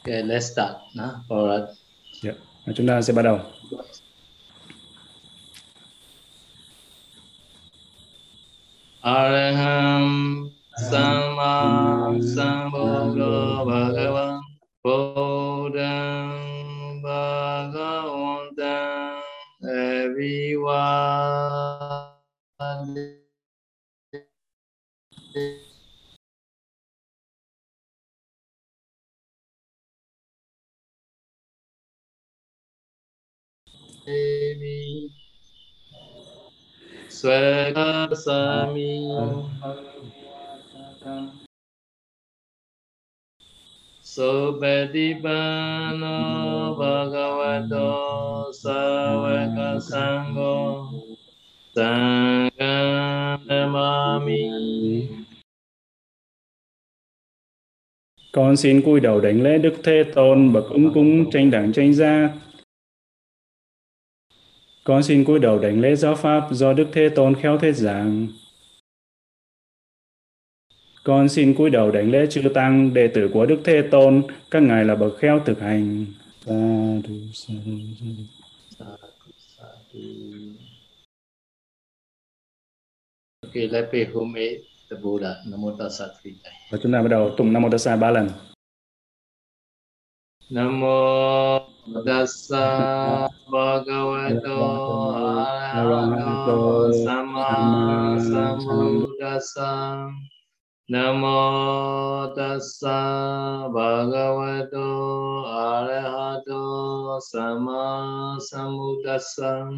Okay, let's start. Nah, alright. Yeah. Chúng ta sẽ bắt đầu. Araham Sama Sambuddho Bhagavan Buddham Swagasami Supatipano Bhagavato Savaka Sangho Sangam Namami. Con xin cúi đầu đảnh lễ Đức Thế Tôn bậc ứng cúng tranh đẳng tranh gia con xin cúi đầu đảnh lễ giáo pháp do Đức Thế Tôn khéo thuyết giảng. Con xin cúi đầu đảnh lễ chư tăng đệ tử của Đức Thế Tôn, các ngài là bậc khéo thực hành. Sa du, sa du, sa du. Okay, let's pay homage to Buddha. Namo Tassa three times. Và chúng ta bắt đầu tụng Nam Mô Tassa ba lần. Namo Tassa Bhagavato Arahato Sama Sambuddhassa Namo Tassa Bhagavato Arahato Sama Sambuddhassa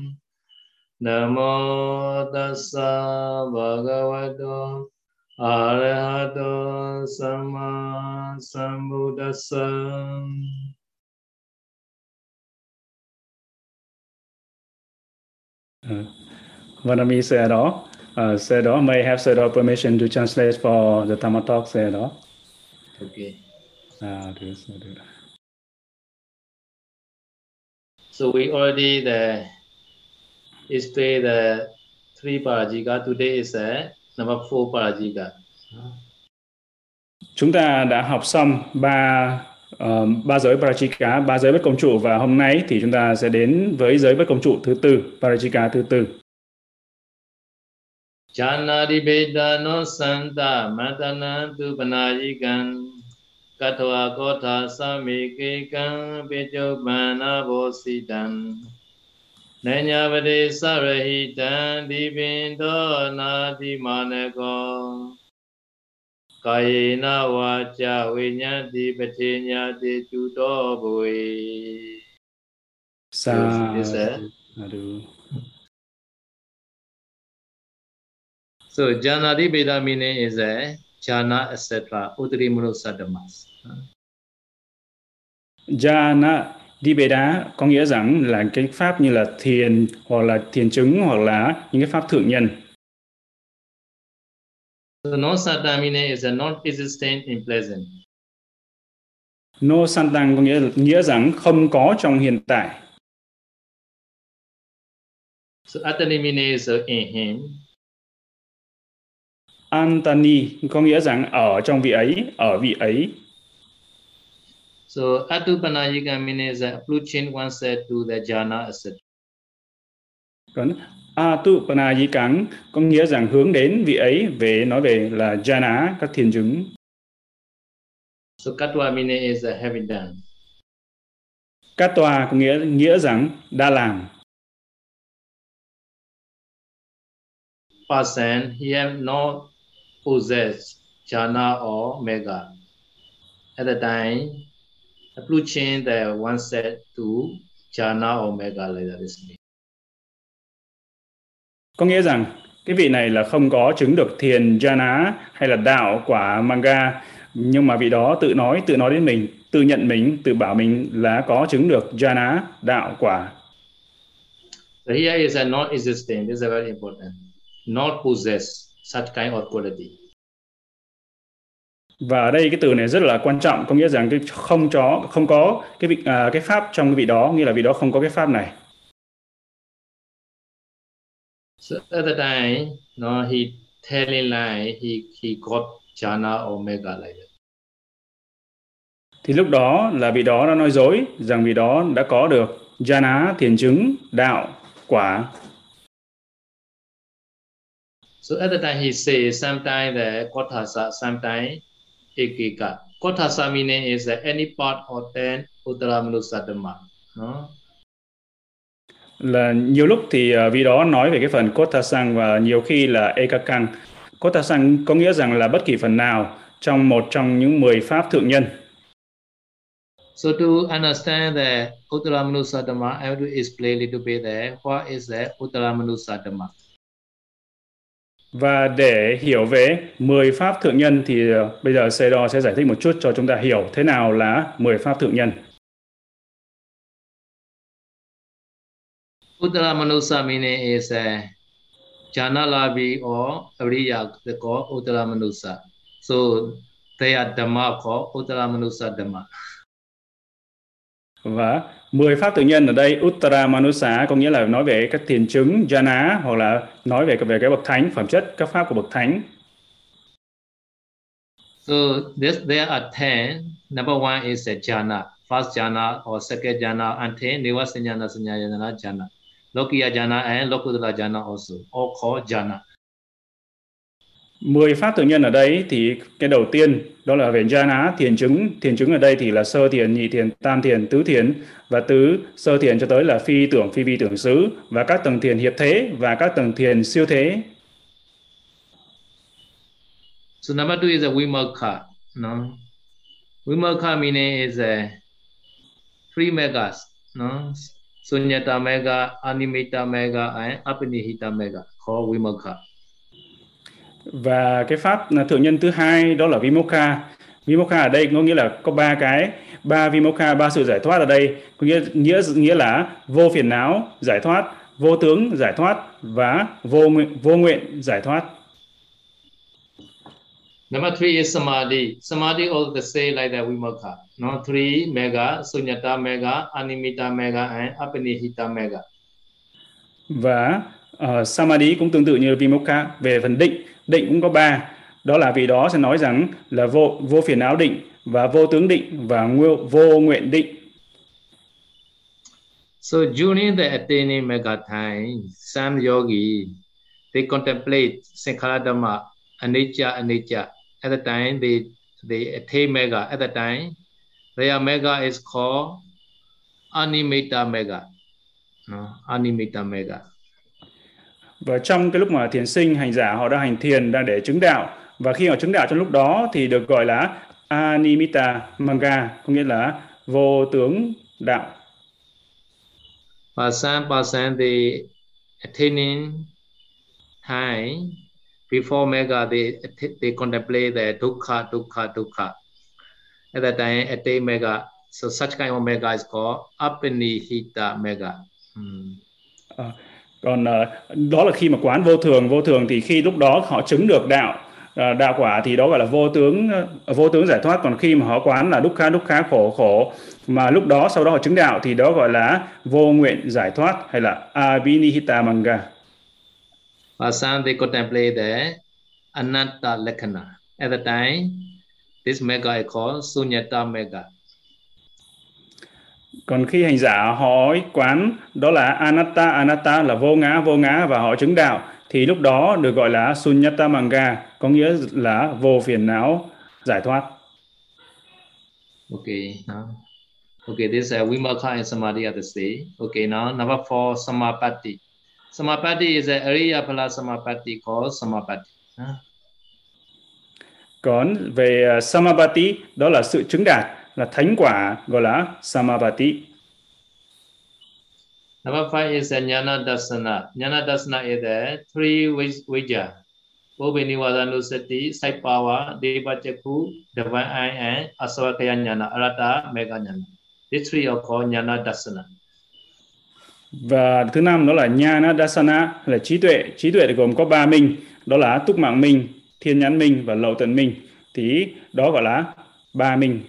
Namo Tassa Bhagavato Arahato Sama Sambuddhassa Uh, Vanami Sayadaw. Uh, Sayadaw may have Sayadaw permission to translate for the Dhamma talk, Sayadaw. Okay. Ah, được, được. So we already the explained the three parajika. Today is the number four parajika. Chúng ta đã học xong ba uh, ba giới Parajika, ba giới bất công trụ và hôm nay thì chúng ta sẽ đến với giới bất công trụ thứ tư, Parajika thứ tư. Janadi Vedano Santa Matana Tu Panayikan Katwa Kotha Samikekan နညာပတိသရဟိတံဒီပင်သောနာတိမာနကောကာယေနဝါကျဝိညာတိပတိညာတိတုတော်ဘွေသာဓု So jhana dibeda meaning is a jhana etc. Uttari Mulu Sadhamas. Jhana Dibeda có nghĩa rằng là cái pháp như là thiền hoặc là thiền chứng hoặc là những cái pháp thượng nhân. So no satta meaning is a non-existent in present. No Santang có nghĩa nghĩa rằng không có trong hiện tại. So Atani meaning is uh, in him. Antani có nghĩa rằng ở trong vị ấy, ở vị ấy. So Atupanayika is uh, approaching oneself to the jhana etc. Còn Atupanayikang có nghĩa rằng hướng đến vị ấy về nói về là jhana, các thiền chứng. So Katwa meaning is uh, having done. Katwa có nghĩa nghĩa rằng đã làm. Person he have not possessed jhana or mega. At the time, approaching the oneself to jhana or mega like that is mean. Có nghĩa rằng cái vị này là không có chứng được thiền jhana hay là đạo quả manga nhưng mà vị đó tự nói tự nói đến mình tự nhận mình tự bảo mình là có chứng được jhana đạo quả So here is a non-existent. This is very important. Not possess such kind of quality. Và ở đây cái từ này rất là quan trọng có nghĩa rằng cái không có không có cái vị à, cái pháp trong cái vị đó nghĩa là vị đó không có cái pháp này. So at the time, no, he telling lie, he he got jhana or mega like that. thì lúc đó là vị đó đã nói dối rằng vị đó đã có được jhana thiền chứng đạo quả. So at the time he says sometimes the Kothasa, sometimes Ekika. Kothasa meaning is that any part or ten Uttaramanusatama. No? là nhiều lúc thì uh, vị đó nói về cái phần Kothasang và nhiều khi là Ekakang. Kothasang có nghĩa rằng là bất kỳ phần nào trong một trong những 10 pháp thượng nhân. So to understand the Uttaramanusatama, I have to explain a little bit there. What is the Uttaramanusatama? Và để hiểu về 10 pháp thượng nhân thì ờ, bây giờ Sê sẽ giải thích một chút cho chúng ta hiểu thế nào là 10 pháp thượng nhân. Uttara meaning is a Janalabi or Ariya they Uttara Manusa. So they are Dhamma called Uttara Manusa Dhamma. Vâng. Và 10 pháp tự nhân ở đây Uttara Manusa có nghĩa là nói về các thiền chứng jhana hoặc là nói về về cái bậc thánh phẩm chất các pháp của bậc thánh. So this there are 10. Number one is a jhana, first jhana or second jhana until nivasanyana sanyayana jhana. Lokiya jhana and Lokutara jhana also, all called jhana. 10 pháp tự nhân ở đây thì cái đầu tiên đó là về jhana thiền chứng thiền chứng ở đây thì là sơ thiền nhị thiền tam thiền tứ thiền và tứ sơ thiền cho tới là phi tưởng phi vi tưởng xứ và các tầng thiền hiệp thế và các tầng thiền siêu thế So number two is a vimokha. No, vimokha meaning is a three megas. No, sunyata mega, animita mega, and apanihita mega called vimokha và cái pháp thượng nhân thứ hai đó là vimokha vimokha ở đây có nghĩa là có ba cái ba vimokha ba sự giải thoát ở đây có nghĩa nghĩa nghĩa là vô phiền não giải thoát vô tướng giải thoát và vô nguyện vô nguyện giải thoát Number three is samadhi. Samadhi also the same like that vimokha. No, three mega, sunyata mega, animita mega, and apanihita mega. Và uh, samadhi cũng tương tự như vimokha về phần định định cũng có ba đó là vì đó sẽ nói rằng là vô vô phiền não định và vô tướng định và vô, vô nguyện định So during the attaining mega time, some yogi they contemplate sankara dhamma, anicca, anicca. At the time they they attain mega. At the time, their mega is called animita mega. No, animita mega và trong cái lúc mà thiền sinh hành giả họ đang hành thiền đang để chứng đạo. Và khi họ chứng đạo trong lúc đó thì được gọi là animita manga có nghĩa là vô tướng đạo. Pasan pasan the attaining time before mega they they contemplate the dukkha dukkha dukkha. At that time attain mega so such kind of mega is called apanihita mega. Hmm. à, còn uh, đó là khi mà quán vô thường vô thường thì khi lúc đó họ chứng được đạo uh, đạo quả thì đó gọi là vô tướng uh, vô tướng giải thoát. Còn khi mà họ quán là đúc khá đúc khá khổ khổ mà lúc đó sau đó họ chứng đạo thì đó gọi là vô nguyện giải thoát hay là abhinihita manga. Và some they contemplate the anatta lakana At the time, this mega is called sunyata mega còn khi hành giả họ quán đó là anatta anatta là vô ngã vô ngã và họ chứng đạo thì lúc đó được gọi là sunyata manga có nghĩa là vô phiền não giải thoát. Okay now okay this is uh, vimokha and samadhi at the stage okay now number four samapatti. Samapatti is a ariya phala samapatti called samapatti huh? còn về uh, samapatti đó là sự chứng đạt là thánh quả gọi là Samavati. Number five is a Jnana Dasana. Jnana Dasana is the three Vijja. Bobinivadanusati, Sight Power, Deva Chakku, Divine Eye, and Asavakaya Jnana, Arata Mega Jnana. These three are called Jnana Dasana. Và thứ năm đó là Jnana Dasana, là trí tuệ. Trí tuệ gồm có ba minh, đó là túc mạng minh, thiên nhãn minh và lậu tận minh. Thì đó gọi là ba minh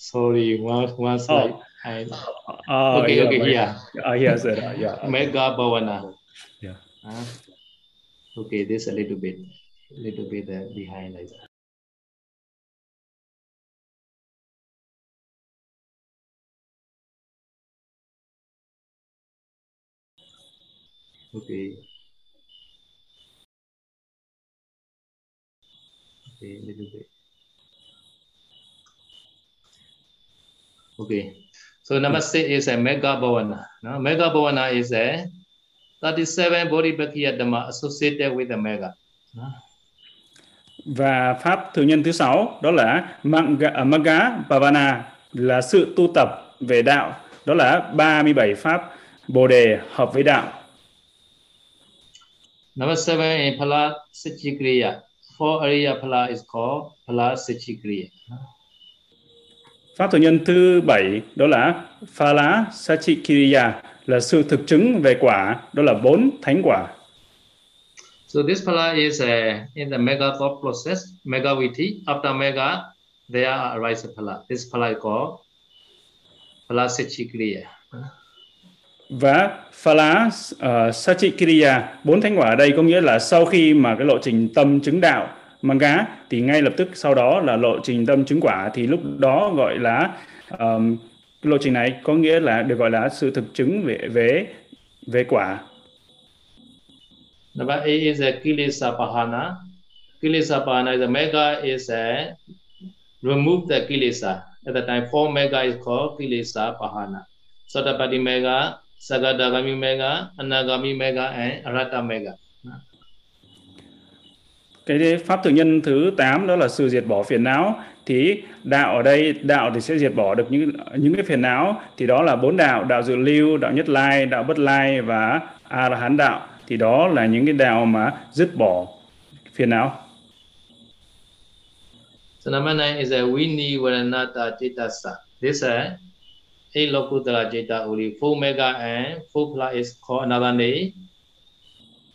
sorry, one one slide. Oh. I, Oh, okay, yeah, okay, but- here. Uh, yes, uh, yeah. okay. Mega Bhavana. Yeah. Huh? Okay, this a little bit, little bit uh, behind like that. Okay. Okay, little bit. Okay. So number six is a mega bhavana. No? Mega bhavana is a 37 bodhipakya dhamma associated with the mega. No? Và pháp thường nhân thứ sáu đó là Magga, à, Magga Bhavana là sự tu tập về đạo. Đó là 37 pháp Bồ đề hợp với đạo. Number seven in Phala Sichikriya. Four Ariya Phala is called Phala Sichikriya. Pháp thường nhân thứ bảy đó là Phala Sachikiriya là sự thực chứng về quả, đó là bốn thánh quả. So this Phala is uh, in the mega thought process, mega viti. After mega, there arise a Phala. This Phala is called Phala Sichikriya. Và Phala uh, Sachikiriya, bốn thánh quả ở đây có nghĩa là sau khi mà cái lộ trình tâm chứng đạo Manga thì ngay lập tức sau đó là lộ trình tâm chứng quả thì lúc đó gọi là um, lộ trình này có nghĩa là được gọi là sự thực chứng về về về quả. Number eight is a Kilesa Pahana. Kilesa Pahana is a mega is a remove the Kilesa. At the time, four mega is called Kilesa Pahana. Sotapati mega, Sagadagami mega, Anagami mega, and Arata mega. Cái pháp thường nhân thứ 8 đó là sự diệt bỏ phiền não thì đạo ở đây, đạo thì sẽ diệt bỏ được những những cái phiền não thì đó là bốn đạo đạo dự lưu, đạo nhất lai, đạo bất lai và a la hán đạo thì đó là những cái đạo mà dứt bỏ phiền não So number nine is a Vini Varanata Chetasa. This is a eight Lokutara Cheta Uri. Four mega and four plus is called another name.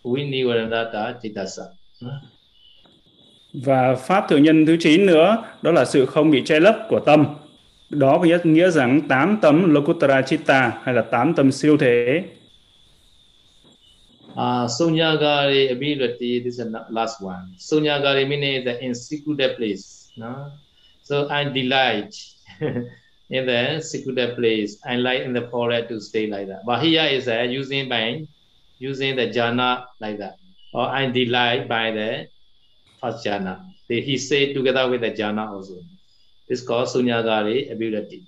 Vini Varanata Chetasa và pháp thượng nhân thứ 9 nữa đó là sự không bị che lấp của tâm đó có nghĩa, nghĩa rằng tám tấm Lokuttara Chitta hay là tám tâm siêu thế Uh, Sunyagari ability, this is the last one. Sunyagari means the insecure place. No? So I delight in the secluded place. I like in the forest to stay like that. But here is uh, using by using the jhana like that. Or I delight by the first jhana. They, he say together with the jhana also. This called Sunyagari ability.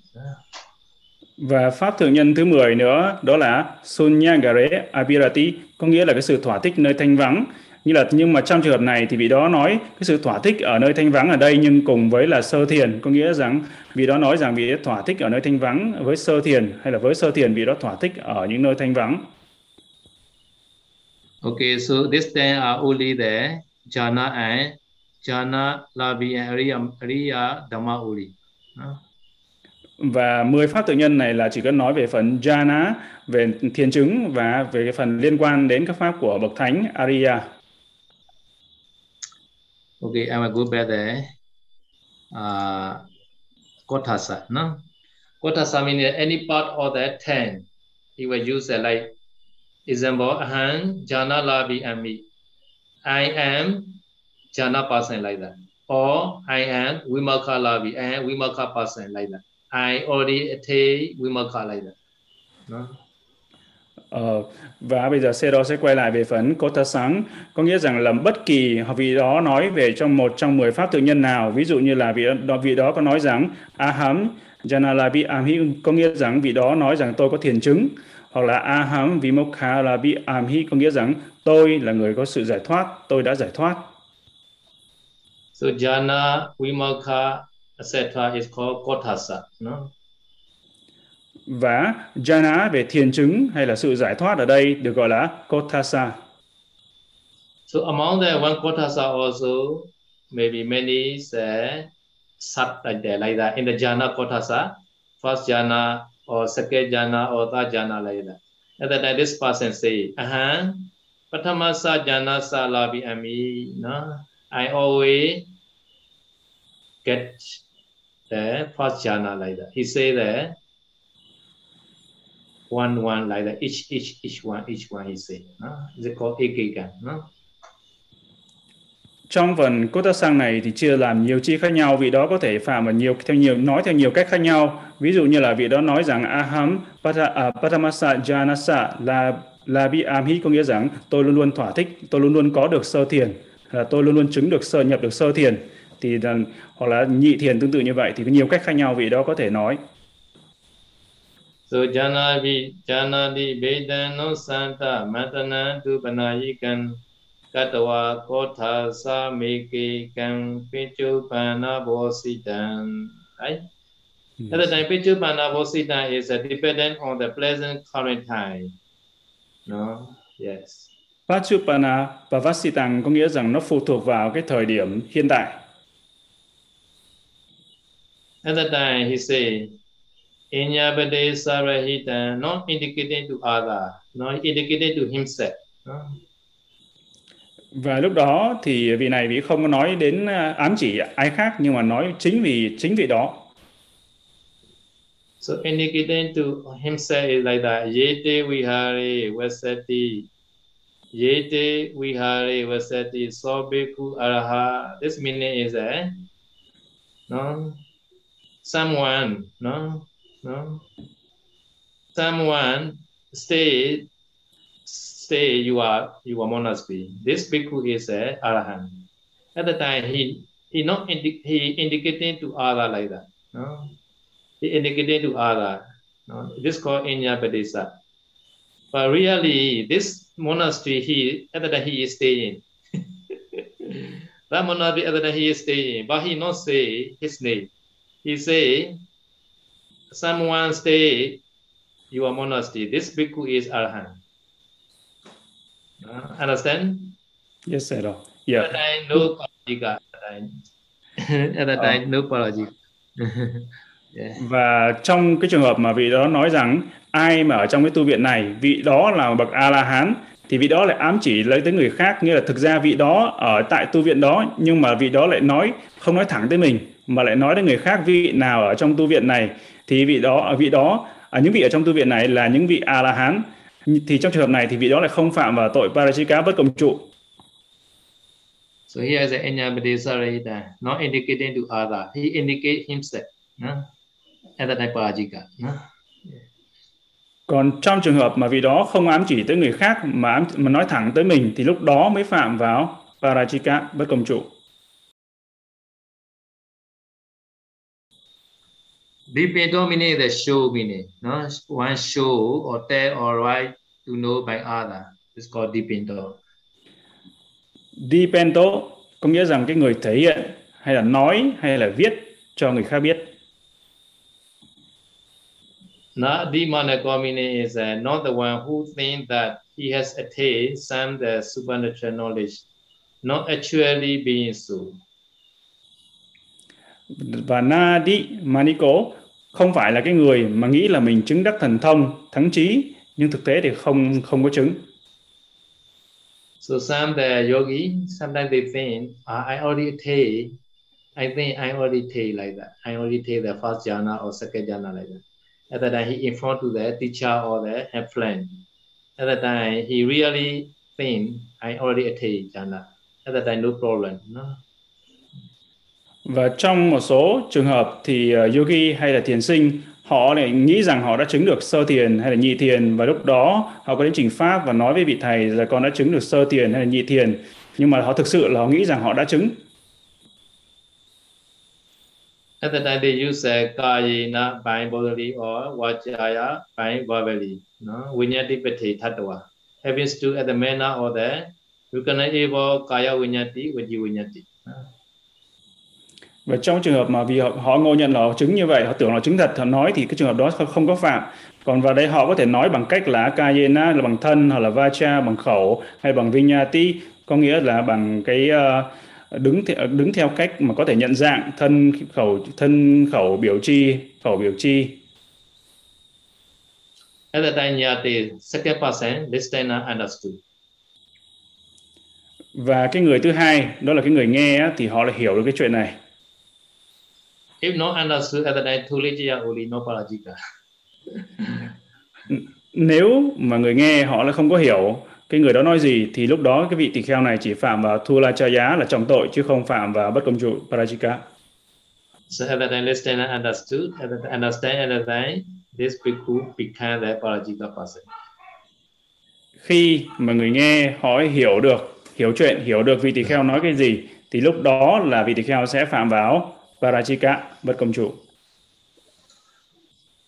Và pháp thường nhân thứ 10 nữa đó là Sunyagare Abhirati, có nghĩa là cái sự thỏa thích nơi thanh vắng. Như là nhưng mà trong trường hợp này thì vị đó nói cái sự thỏa thích ở nơi thanh vắng ở đây nhưng cùng với là sơ thiền, có nghĩa rằng vị đó nói rằng vị đó thỏa thích ở nơi thanh vắng với sơ thiền hay là với sơ thiền vị đó thỏa thích ở những nơi thanh vắng. Okay, so this ten are only the jhana and jhana, labi and ariya, ariya dhamma only. No? Và 10 pháp tự nhân này là chỉ có nói về phần jhana, về thiền chứng và về cái phần liên quan đến các pháp của bậc thánh Ariya. Okay, I will go back there. Uh, Kotasa, no? Kotasa means any part of the ten. He will use uh, like example, aham, jhana, labi, and me. I am jhana person like that. Or I am vimaka Lavi. I am vimaka person like that. I already attain vimaka like that. Ờ, và bây giờ Sero sẽ quay lại về phần Kota sáng có nghĩa rằng là bất kỳ vị đó nói về trong một trong 10 pháp tự nhân nào ví dụ như là vị đó, vị đó có nói rằng aham janalabi amhi có nghĩa rằng vị đó nói rằng tôi có thiền chứng hoặc là aham vimokha labi amhi có nghĩa rằng tôi là người có sự giải thoát tôi đã giải thoát So jhana, vimaka, etc. is called kotasa. No? và jhana về thiền chứng hay là sự giải thoát ở đây được gọi là kotasa So among the one kotasa also maybe many uh, sat like that, like that in the jhana kotasa, first jhana or jhana or third jhana like that. This person say, uh-huh, patamasa jhana sa labi ami, no? I always get the first jhana like that. He say that one one like that. Each each each one each one he say. No? Is it called ekigan? No? Trong phần cốt tác sang này thì chia làm nhiều chi khác nhau, vị đó có thể phạm vào nhiều theo nhiều nói theo nhiều cách khác nhau. Ví dụ như là vị đó nói rằng aham pata, uh, à, patamasa janasa là là bi amhi có nghĩa rằng tôi luôn luôn thỏa thích, tôi luôn luôn có được sơ thiền, là tôi luôn luôn chứng được sơ nhập được sơ thiền. Thì hoặc là nhị thiền tương tự như vậy thì có nhiều cách khác nhau vị đó có thể nói. So jana vi jana di vedano santa matana tu panayikan katwa kotha sa meke kan pichupana bositan. Right? Yes. At the time, pichupana bositan is a dependent on the pleasant current time. No? Yes. Pachupana và Vasitang có nghĩa rằng nó phụ thuộc vào cái thời điểm hiện tại. At that time, he said, Inyabade Sarahita, not indicating to other, not indicating to himself. No? Và lúc đó thì vị này vị không có nói đến à, ám chỉ ai khác, nhưng mà nói chính vì, chính vị đó. So indicating to himself is like that. Yete vihare vasati. Yete vihare vasati. Sobeku araha. This meaning is a eh? no, someone, no no, someone stayed stay you are you are monastery. This bhikkhu is a arahant. At the time he he not indi- he indicating to Allah like that. No, he indicated to Allah. No, this called Inyabadesa. But really, this monastery he at the time he is staying. that monastery at the time he is staying, but he not say his name. He say someone stay your monastery. This bhikkhu is arahant. Uh, understand? Yes, sir. Yeah. At that time, no parajika. At that time, at that time no parajika. yeah. Và trong cái trường hợp mà vị đó nói rằng ai mà ở trong cái tu viện này, vị đó là bậc A La Hán thì vị đó lại ám chỉ lấy tới người khác nghĩa là thực ra vị đó ở tại tu viện đó nhưng mà vị đó lại nói không nói thẳng tới mình mà lại nói đến người khác vị nào ở trong tu viện này thì vị đó vị đó ở những vị ở trong tu viện này là những vị a la hán thì trong trường hợp này thì vị đó lại không phạm vào tội parajika bất công trụ So here is an Anyabadesarita, not indicating to other. He indicate himself. No? At that time, parajika. No? Còn trong trường hợp mà vị đó không ám chỉ tới người khác mà ám, mà nói thẳng tới mình thì lúc đó mới phạm vào parajika bất công trụ. Dipinto meaning the show meaning, no? One show or tell or write to know by other. It's called dipinto. Dipento có nghĩa rằng cái người thể hiện hay là nói hay là viết cho người khác biết. Demonical meaning is uh, not the one who thinks that he has attained some the supernatural knowledge, not actually being so. Và Nadi Maniko không phải là cái người mà nghĩ là mình chứng đắc thần thông, thắng trí, nhưng thực tế thì không không có chứng. So some the yogi, sometimes they think, ah, I already take, I think I already take like that. I already take the first jhana or second jhana like that. At that time, he informed to the teacher or the head friend. At that time, he really think I already attain jhana. At that time, no problem. No? Và trong một số trường hợp thì ờ, yogi hay là thiền sinh họ lại nghĩ rằng họ đã chứng được sơ thiền hay là nhị thiền và lúc đó họ có đến trình pháp và nói với vị thầy là con đã chứng được sơ thiền hay là nhị thiền nhưng mà họ thực sự là họ nghĩ rằng họ đã chứng At the time they use uh, kayena by bodily or vajaya by verbally, no? Vinyatipati tattva. Happens to at the manner or the you can able kaya vinyati, vaji vinyati. No? Và trong trường hợp mà vì họ, họ ngộ nhận là họ chứng như vậy họ tưởng là chứng thật họ nói thì cái trường hợp đó không có phạm còn vào đây họ có thể nói bằng cách là kayena là bằng thân hoặc là vacha bằng khẩu hay bằng vinyati có nghĩa là bằng cái uh, đứng theo, đứng theo cách mà có thể nhận dạng thân khẩu thân khẩu biểu chi khẩu biểu chi At the time, Yati, second person, listener understood. Và cái người thứ hai, đó là cái người nghe thì họ lại hiểu được cái chuyện này. If not understood at the time, Tulija only no parajika. Nếu mà người nghe họ lại không có hiểu cái người đó nói gì thì lúc đó cái vị tỳ kheo này chỉ phạm vào Thulachaya là trọng tội chứ không phạm vào bất công trụ Parajika. So at that time, listen and understood. At that understand at that time, this bhikkhu became the parajika person. Khi mà người nghe họ hiểu được, hiểu chuyện, hiểu được vị tỳ kheo nói cái gì thì lúc đó là vị tỳ kheo sẽ phạm vào Parajika, bất công trụ.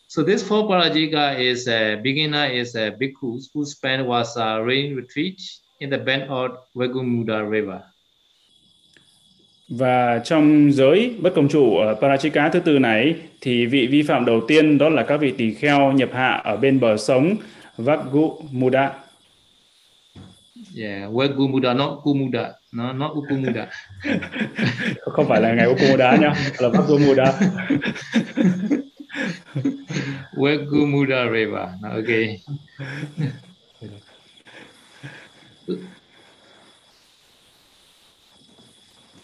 So this four parajika is a beginner is a bhikkhus who spent was a rain retreat in the bend of Vegumuda River. Và trong giới bất công trụ ở Parachika thứ tư này thì vị vi phạm đầu tiên đó là các vị tỳ kheo nhập hạ ở bên bờ sống Vagumuda. Yeah, Vagumuda, not Kumuda, no, not Ukumuda. Không phải là ngày Ukumuda nhá, là Vagumuda. Vagumuda River, okay.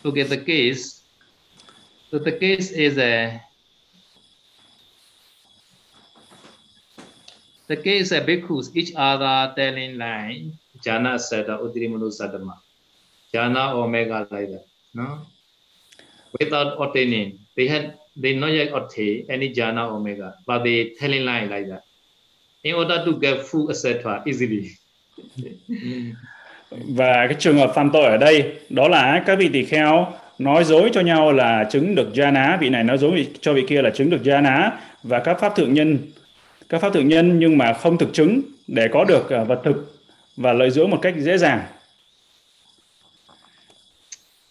look at the case. So the case is a the case a bhikkhus each other telling line jhana sada uttirimudu sadama jhana omega like that no? Without attaining they had they not yet attain any jhana omega but they telling line like that. In order to get full etc easily. Và cái trường hợp phạm tội ở đây đó là các vị tỳ kheo nói dối cho nhau là chứng được jhana, vị này nói dối cho vị kia là chứng được jhana và các pháp thượng nhân các pháp thượng nhân nhưng mà không thực chứng để có được ờ, vật thực và lợi dưỡng một cách dễ dàng.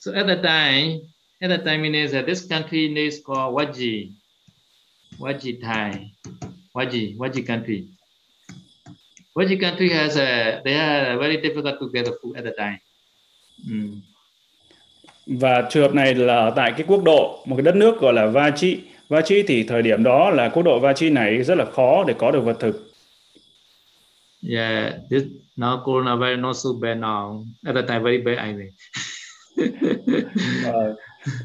So at the time, at the time it is that this country is called Waji, Waji Thai, Waji, Waji country. Which country has a they are very difficult to get the food at the time. Mm. Và trường hợp này là tại cái quốc độ một cái đất nước gọi là Vachi. Vachi thì thời điểm đó là quốc độ Vachi này rất là khó để có được vật thực. Yeah, this now coronavirus not so bad now. At the time very bad I think.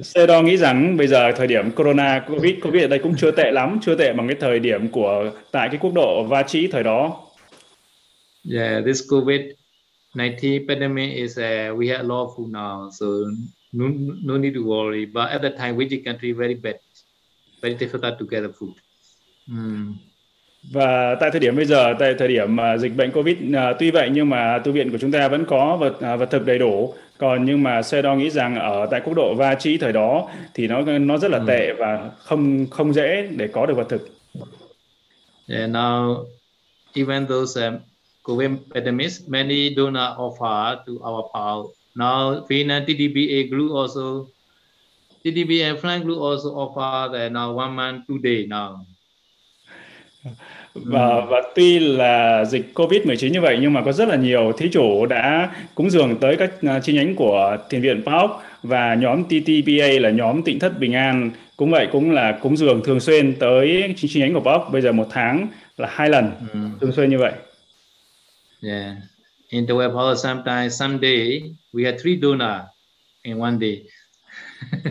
Sê đo nghĩ rằng bây giờ thời điểm corona covid covid ở đây cũng chưa tệ lắm, chưa tệ bằng cái thời điểm của tại cái quốc độ Vachi thời đó. Yeah, this COVID-19 pandemic is uh, we had lawful now, so no, no need to worry. But at that time, which country very bad, very difficult to get the food. Mm. Và tại thời điểm bây giờ, tại thời điểm mà dịch bệnh Covid uh, tuy vậy nhưng mà tu viện của chúng ta vẫn có vật uh, vật thực đầy đủ. Còn nhưng mà xe đo nghĩ rằng ở tại quốc độ Va Chĩ thời đó thì nó nó rất là mm. tệ và không không dễ để có được vật thực. Yeah, now even those um, COVID pandemic, many donor offer to our power. Now, Finland TDBA group also, TDBA Flying group also offer that now one month, two day now. Và, và tuy là dịch Covid-19 như vậy nhưng mà có rất là nhiều thí chủ đã cúng dường tới các uh, chi nhánh của Thiền viện PAOK và nhóm TTPA là nhóm Tịnh Thất Bình An cũng vậy cũng là cúng dường thường xuyên tới chi nhánh của PAOK bây giờ một tháng là hai lần ừ. thường xuyên như vậy. Yeah. In the web hall, sometimes, someday, we had three donor in one day.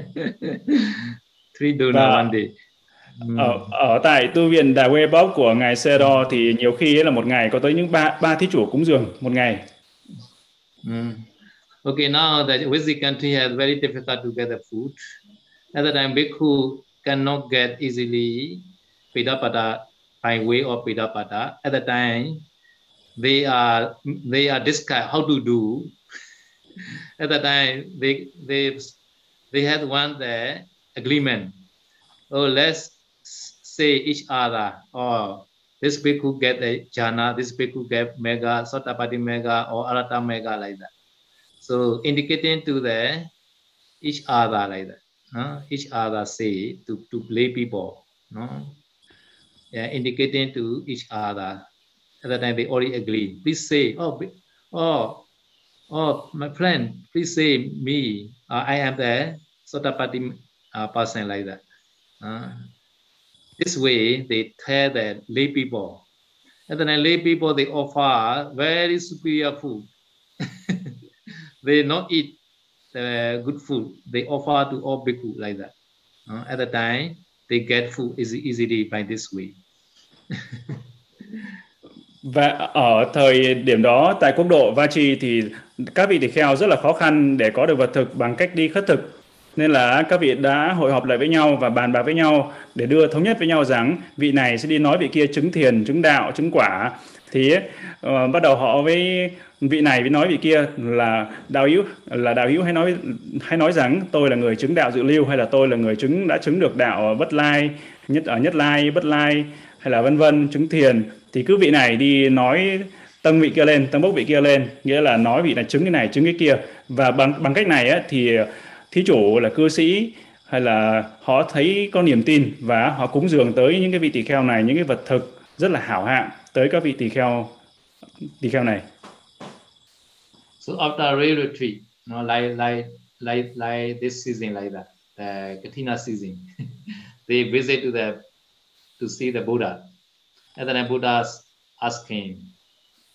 three donor Và one day. Ở, ở tại tu viện Đà Quê Bóc của ngài Sero thì nhiều khi là một ngày có tới những ba ba thí chủ cúng dường một ngày. Mm. Okay, now the Western country has very difficult to get the food. At the time, bhikkhu cannot get easily pidapada by way of pidapada. At the time, they are they are discuss how to do. At the time, they they they had one the agreement. Oh, let's say each other. Oh, this bhikkhu get a jhana, this bhikkhu get mega, sotapati mega, or arata mega like that. So indicating to the each other like that. No? Each other say to, to play people. No? Yeah, indicating to each other At that time, they already agree. Please say, oh, oh, oh, my friend, please say me. Uh, I am the Sotapati uh, person like that. Uh, this way, they tell the lay people. And then the lay people, they offer very superior food. they not eat the good food. They offer to all bhikkhu like that. Uh, at the time, they get food easy, easily by this way. Và ở thời điểm đó tại quốc độ Vachi thì các vị tỳ kheo rất là khó khăn để có được vật thực bằng cách đi khất thực. Nên là các vị đã hội họp lại với nhau và bàn bạc với nhau để đưa thống nhất với nhau rằng vị này sẽ đi nói vị kia chứng thiền, chứng đạo, chứng quả. Thì uh, bắt đầu họ với vị này với nói vị kia là đạo hữu là đạo hữu hay nói hay nói rằng tôi là người chứng đạo dự lưu hay là tôi là người chứng đã chứng được đạo bất lai nhất ở nhất lai bất lai hay là vân vân chứng thiền thì cứ vị này đi nói tăng vị kia lên tăng bốc vị kia lên nghĩa là nói vị này chứng cái này chứng cái kia và bằng bằng cách này á, thì thí chủ là cư sĩ hay là họ thấy có niềm tin và họ cúng dường tới những cái vị tỳ kheo này những cái vật thực rất là hảo hạng tới các vị tỳ kheo tỳ kheo này So after rail retreat, you know, like like like like this season like that, the Katina season, they visit to the to see the Buddha. And then the Buddha asked him,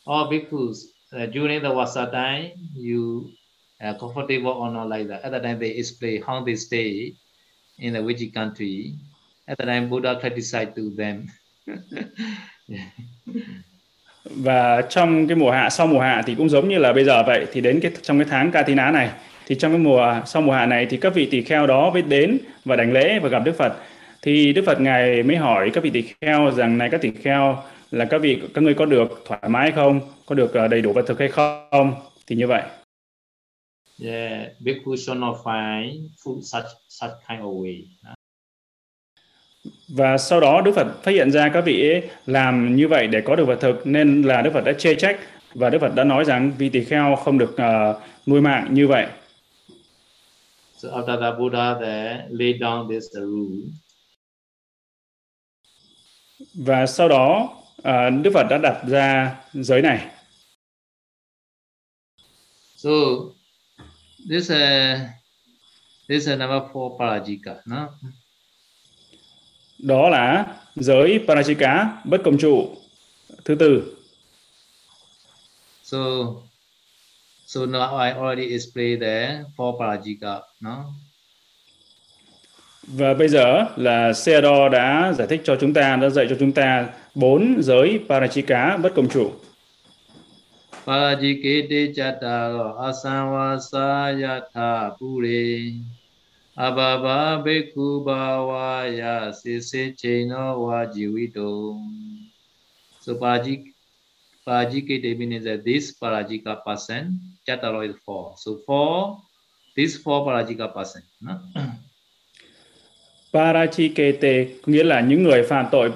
"Oh, bhikkhus, uh, during the Vasa time, you uh, comfortable or not like that?" At the time, they explain how they stay in the which country. At the time, Buddha criticized to them. và trong cái mùa hạ sau mùa hạ thì cũng giống như là bây giờ vậy thì đến cái trong cái tháng Katina này thì trong cái mùa sau mùa hạ này thì các vị tỳ kheo đó mới đến và đảnh lễ và gặp Đức Phật thì Đức Phật ngài mới hỏi các vị tỳ kheo rằng này các tỳ kheo là các vị các ngươi có được thoải mái không có được ờ, đầy đủ vật thực hay không thì như vậy Yeah, bhikkhu should not find food such such kind of way. Và sau đó Đức Phật phát hiện ra các vị ấy làm như vậy để có được vật thực nên là Đức Phật đã chê trách và Đức Phật đã nói rằng vị tỳ kheo không được uh, nuôi mạng như vậy. So after the Buddha there laid down this rule. Và sau đó uh, Đức Phật đã đặt ra giới này. So this uh, this is number four parajika, no? đó là giới Parajika bất công trụ thứ tư. So so now I already explained the four Parajika, no? Và bây giờ là Seado đã giải thích cho chúng ta, đã dạy cho chúng ta bốn giới Parajika bất công trụ. Parajikete chataro asamvasa yatha pure အဘဘာဘိက္ခုဘာဝါယစေစေချိန်သောဝါជីဝိတုံ so parajik parajikite means that this parajika person chataro is four so four this four parajika person no? Parachikete nghĩa là những người phạm tội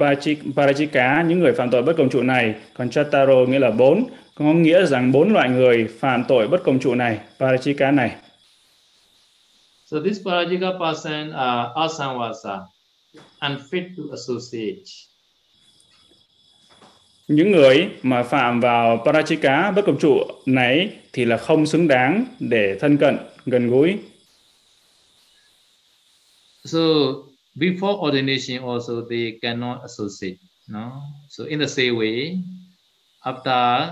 Parachika, những người phạm tội bất công trụ này. Còn Chataro nghĩa là bốn, có nghĩa rằng bốn loại người phạm tội bất công trụ này, Parachika này. So this parajika person are uh, asamvasa, unfit to associate. Những người mà phạm vào parajika bất công trụ này thì là không xứng đáng để thân cận, gần gũi. So before ordination also they cannot associate. No? So in the same way, after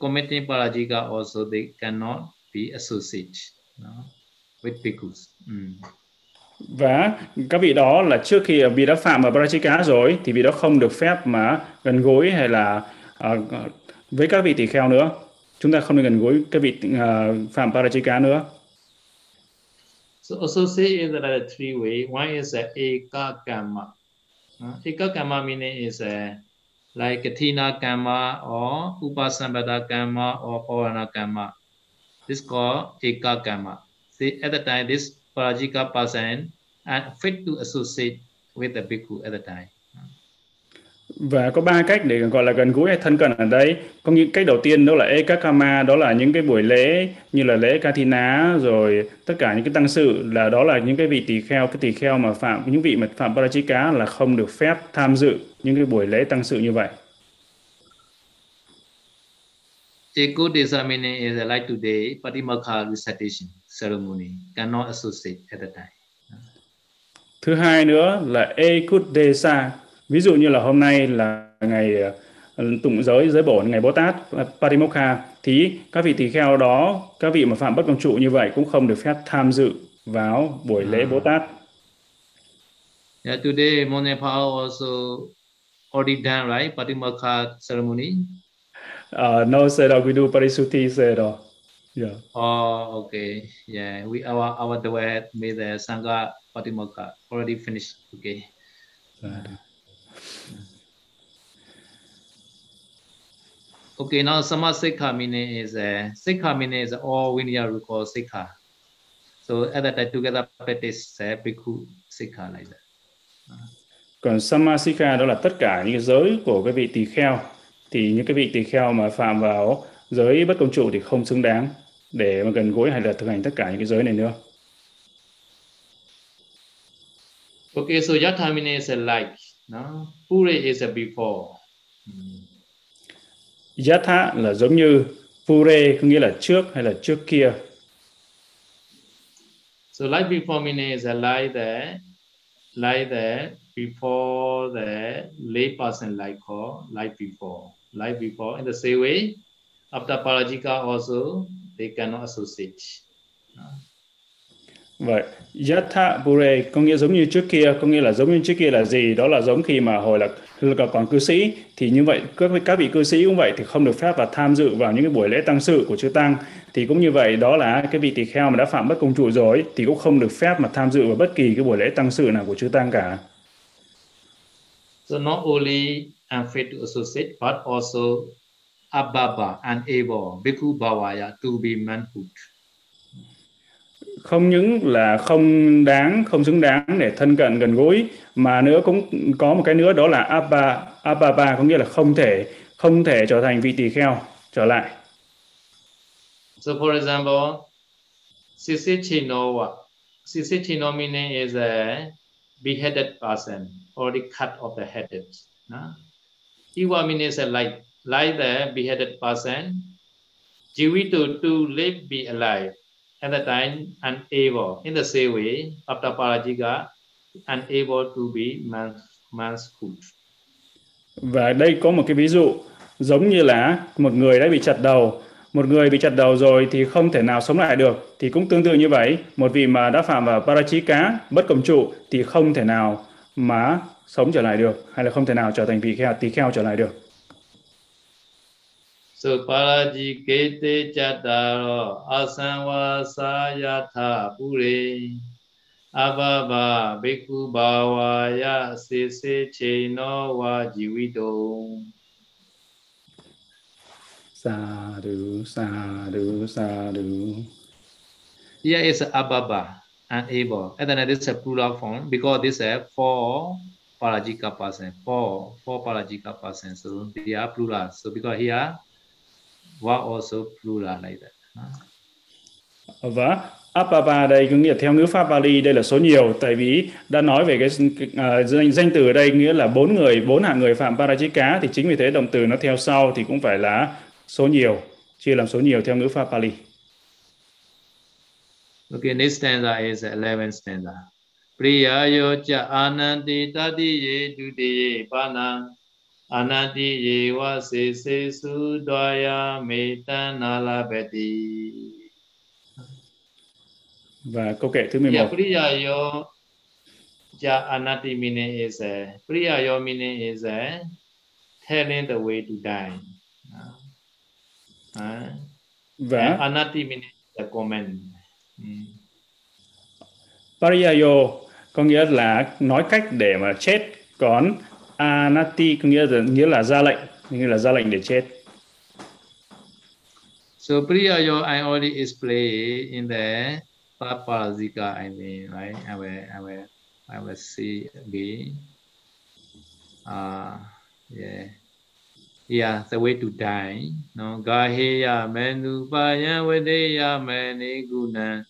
committing parajika also they cannot be associate. No? with bhikkhus. Mm. Và các vị đó là trước khi vị đã phạm vào Parachika rồi thì vị đó không được phép mà gần gũi hay là uh, với các vị tỷ kheo nữa. Chúng ta không được gần gũi các vị uh, phạm Parachika nữa. So associate is are three way. One is a eka karma. Uh, eka karma meaning is a like kathina Kamma or upasambhata Kamma or pavana Kamma, This called eka Kamma. See, at the time, this Parajika person and fit to associate with the bhikkhu at the time. Và có ba cách để gọi là gần gũi hay thân cận ở đây. Có những cách đầu tiên đó là ekakama, đó là những cái buổi lễ như là lễ Kathina rồi tất cả những cái tăng sự là đó là những cái vị tỳ kheo, cái tỳ kheo mà phạm những vị mà phạm Parajika là không được phép tham dự những cái buổi lễ tăng sự như vậy. A good examiner is like today, Patimakha recitation ceremony cannot associate at the time. Thứ hai nữa là Ekudesa. Ví dụ như là hôm nay là ngày ờ, tụng giới giới bổ ngày Bồ Tát Parimokha thì các vị tỳ kheo đó, các vị mà phạm bất công trụ như vậy cũng không được phép tham dự vào buổi lễ Bồ Tát. Yeah, today power also already done, right? Patimokha ceremony. Uh, no, sir, we do Parisuti, sir. Yeah. Oh, okay. Yeah, we our our duet with the Sangha Patimokha already finished. Okay. Dạ. Okay, now Samasikha meaning is uh, Sikha meaning is all Vinaya recall Sikha. So at that time together practice uh, Bhikkhu Sikha like that. Còn Samasikha đó là tất cả những cái giới của cái vị tỳ kheo. Thì những cái vị tỳ kheo mà phạm vào giới bất công trụ thì không xứng đáng để mà gần gũi hay là thực hành tất cả những cái giới này nữa. Okay, so yatha meaning is a like, no? Pure is a before. Mm. Yatha là giống như, Pure có nghĩa là trước hay là trước kia. So like before meaning is a like that, like that before the lay person like or like before, like before. In the same way, after parajika also they cannot associate. Vậy, Yatha Bure có nghĩa giống như trước kia, có nghĩa là giống như trước kia là gì? Đó là giống khi mà hồi là, là còn cư sĩ, thì như vậy các, các vị cư sĩ cũng vậy thì không được phép và tham dự vào những cái buổi lễ tăng sự của chư tăng. Thì cũng như vậy, đó là cái vị tỳ kheo mà đã phạm bất công trụ rồi thì cũng không được phép mà tham dự vào bất kỳ cái buổi lễ tăng sự nào của chư tăng cả. So not only unfit to associate, but also ababa, unable, bhikkhu bhavaya to be manhood. không những là không đáng không xứng đáng để thân cận gần gũi mà nữa cũng có một cái nữa đó là abba ababa có nghĩa là không thể không thể trở thành vị tỳ kheo trở lại So for example, Sisichino, Sisichino meaning is a beheaded person, already cut off the head. No? Iwa means like, like the beheaded person. Jivitu to live, be alive. at the time unable in the same way after parajika unable to be man, manhood. Và đây có một cái ví dụ giống như là một người đã bị chặt đầu, một người bị chặt đầu rồi thì không thể nào sống lại được. Thì cũng tương tự như vậy, một vị mà đã phạm vào parachika, bất cầm trụ thì không thể nào mà sống trở lại được hay là không thể nào trở thành vị kheo tỳ kheo trở lại được. So parajikete chattaro asanwa sayatha pure avava bhikkhu bhavaya sese cheno wa jivito. Sadhu, sadhu, sadhu. Here is ababa, unable. And then this is a plural form because this is four parajika person, four, four parajika person. So they are plural. So because here were also plural like that. Và Apapa đây có nghĩa theo ngữ pháp Bali đây là số nhiều tại vì đã nói về cái uh, danh, danh từ ở đây nghĩa là bốn người bốn hạng người phạm parajika thì chính vì thế động từ nó theo sau thì cũng phải là số nhiều, chia làm số nhiều theo ngữ pháp Pali. Okay, next stanza is 11 stanza. Priya yocha ananti tati ye dutiye pana ananti ye wa se se su dvaya metana labati. Và câu kệ thứ 11. Yeah, Priya yo ja anati meaning is a Priya yo meaning is a telling the way to die uh, và anati meaning is a comment. Mm. Pariyayo có nghĩa là nói cách để mà chết. Còn anati có nghĩa là nghĩa là ra lệnh. Nghĩa là ra lệnh để chết. So priyayo I already explained in the Paparajika I mean right? I will I will I will see again. Uh yeah yeah the way to die no gaheya manupaya vadeya maniguna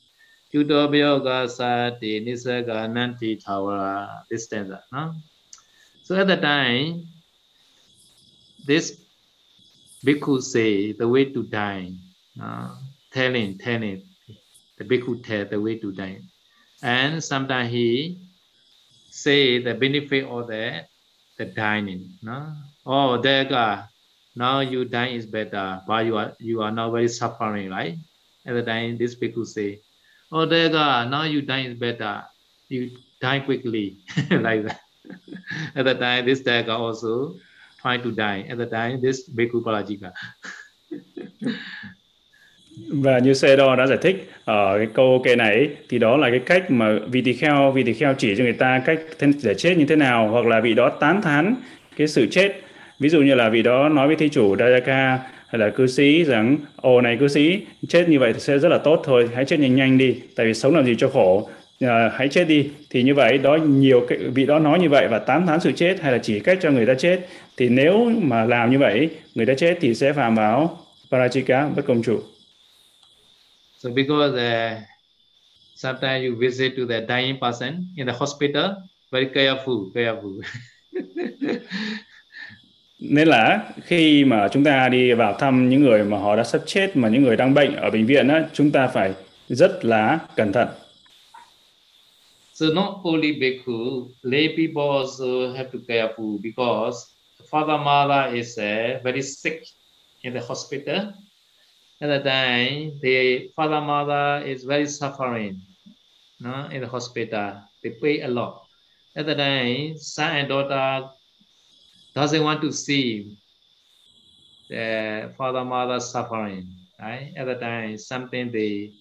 Chuto Byoga Sati Nisaga Nanti Tawara this no So at the time, this bhikkhu say the way to die, uh, telling, telling, the bhikkhu tell the way to die. And sometimes he say the benefit of the, the dining. No? Oh, there God, now you die is better, but you are you are now very suffering, right? At the time, this people say, Oh, there God, now you die is better. You die quickly like that. At the time, this Daga also trying to die. At the time, this Bhikkhu Parajika. và như Sê-đo đã giải thích ở cái câu kệ này thì đó là cái cách mà vị tỳ kheo vị tỳ kheo chỉ cho người ta cách để chết như thế nào hoặc là vị đó tán thán cái sự chết ví dụ như là vị đó nói với thí chủ Dayaka hay là cư sĩ rằng ồ này cư sĩ chết như vậy thì sẽ rất là tốt thôi hãy chết nhanh nhanh đi tại vì sống làm gì cho khổ. À, hãy chết đi. Thì như vậy đó nhiều cái vị đó nói như vậy và tán thán sự chết hay là chỉ cách cho người ta chết thì nếu mà làm như vậy người ta chết thì sẽ phạm vào parachika bất công trụ so because uh, sometimes you visit to the dying person in the hospital very careful careful. nên là khi mà chúng ta đi vào thăm những người mà họ đã sắp chết mà những người đang bệnh ở bệnh viện á chúng ta phải rất là cẩn thận So not only bhikkhu, lay people also have to careful because father mother is uh, very sick in the hospital. At the time, the father mother is very suffering no, in the hospital. They pay a lot. At the time, son and daughter doesn't want to see the father mother suffering. Right? At the time, something they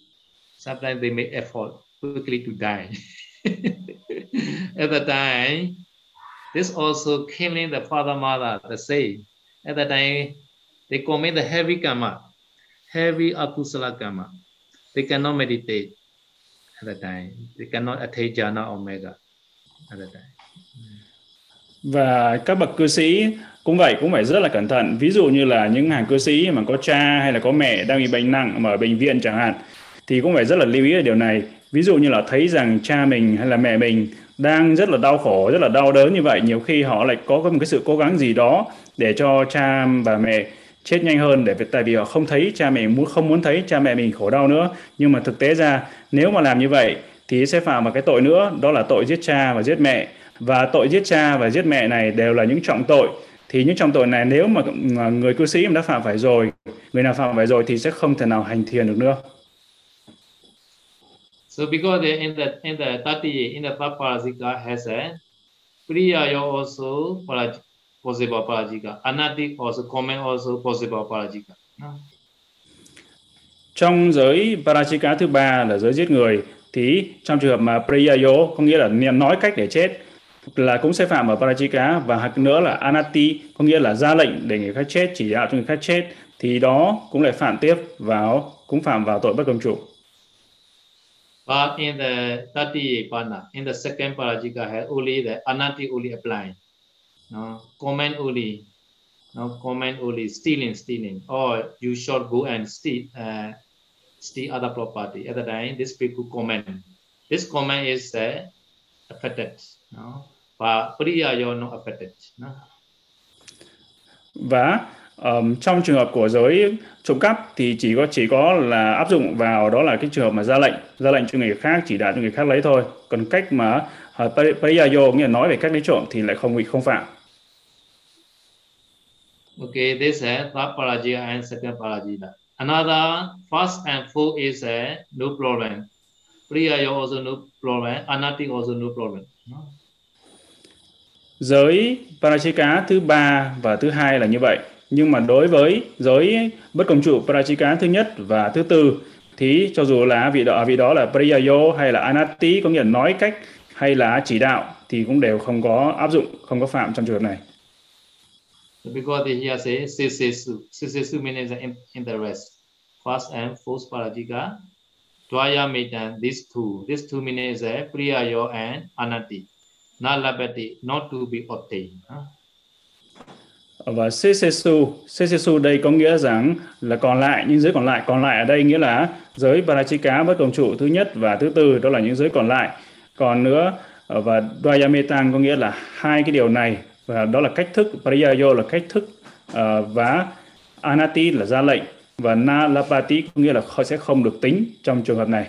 sometimes they make effort quickly to die. At the time, this also killing the father mother the same. At the time, they commit the heavy karma, heavy akusala karma. They cannot meditate at the time. They cannot attain jhana omega at the time. Và các bậc cư sĩ cũng vậy, cũng phải rất là cẩn thận. Ví dụ như là những hàng cư sĩ mà có cha hay là có mẹ đang bị bệnh nặng mà ở bệnh viện chẳng hạn, thì cũng phải rất là lưu ý ở điều này. Ví dụ như là thấy rằng cha mình hay là mẹ mình đang rất là đau khổ, rất là đau đớn như vậy, nhiều khi họ lại có một cái sự cố gắng gì đó để cho cha và mẹ chết nhanh hơn để tại vì họ không thấy cha mẹ muốn, không muốn thấy cha mẹ mình khổ đau nữa. Nhưng mà thực tế ra, nếu mà làm như vậy thì sẽ phạm một cái tội nữa, đó là tội giết cha và giết mẹ và tội giết cha và giết mẹ này đều là những trọng tội. Thì những trọng tội này nếu mà người cư sĩ đã phạm phải rồi người nào phạm phải rồi thì sẽ không thể nào hành thiền được nữa. So because in the in the tati in the third parajika has a priya also possible parajika, anati also comment also possible parajika. Trong giới parajika thứ ba là giới giết người thì trong trường hợp mà priyayo có nghĩa là nói cách để chết là cũng sẽ phạm ở Parachika và hạt nữa là anati có nghĩa là ra lệnh để người khác chết chỉ đạo cho người khác chết thì đó cũng lại phạm tiếp vào cũng phạm vào tội bất công trụ. But in the Tati Pana, in the second Parajika, has only the Anati only apply. No, comment only. No, comment only, stealing, stealing. Or you should go and steal, uh, steal other property. At the time, this people comment. This comment is uh, affected. No? Priya, not affected. No? Và um, trong trường hợp của giới trộm cắp thì chỉ có chỉ có là áp dụng vào đó là cái trường hợp mà ra lệnh ra lệnh cho người khác chỉ đạo cho người khác lấy thôi còn cách mà uh, pariyayo nghĩa là nói về cách lấy trộm thì lại không bị không phạm Okay, this is third parajika and second parajika. Another first and fourth is a no problem. Priyayo also no problem. Anati also no problem. Giới parajika thứ ba và thứ hai là như vậy nhưng mà đối với giới bất công trụ Parachika thứ nhất và thứ tư thì cho dù là vị đó vị đó là Priyayo hay là Anatti có nghĩa là nói cách hay là chỉ đạo thì cũng đều không có áp dụng không có phạm trong trường hợp này. Because here say sisesu, sisesu means in, interest. First and fourth parajika, dvaya metan, these two. These two means Priyayo and Anati. Nalabati, not to be obtained. Và sesesu sesesu đây có nghĩa rằng là còn lại những giới còn lại còn lại ở đây nghĩa là giới parachika bất đồng trụ thứ nhất và thứ tư đó là những giới còn lại còn nữa và dvayametang có nghĩa là hai cái điều này và đó là cách thức pariyayo là cách thức ờ, và anati là ra lệnh và nalapati có nghĩa là sẽ không được tính trong trường hợp này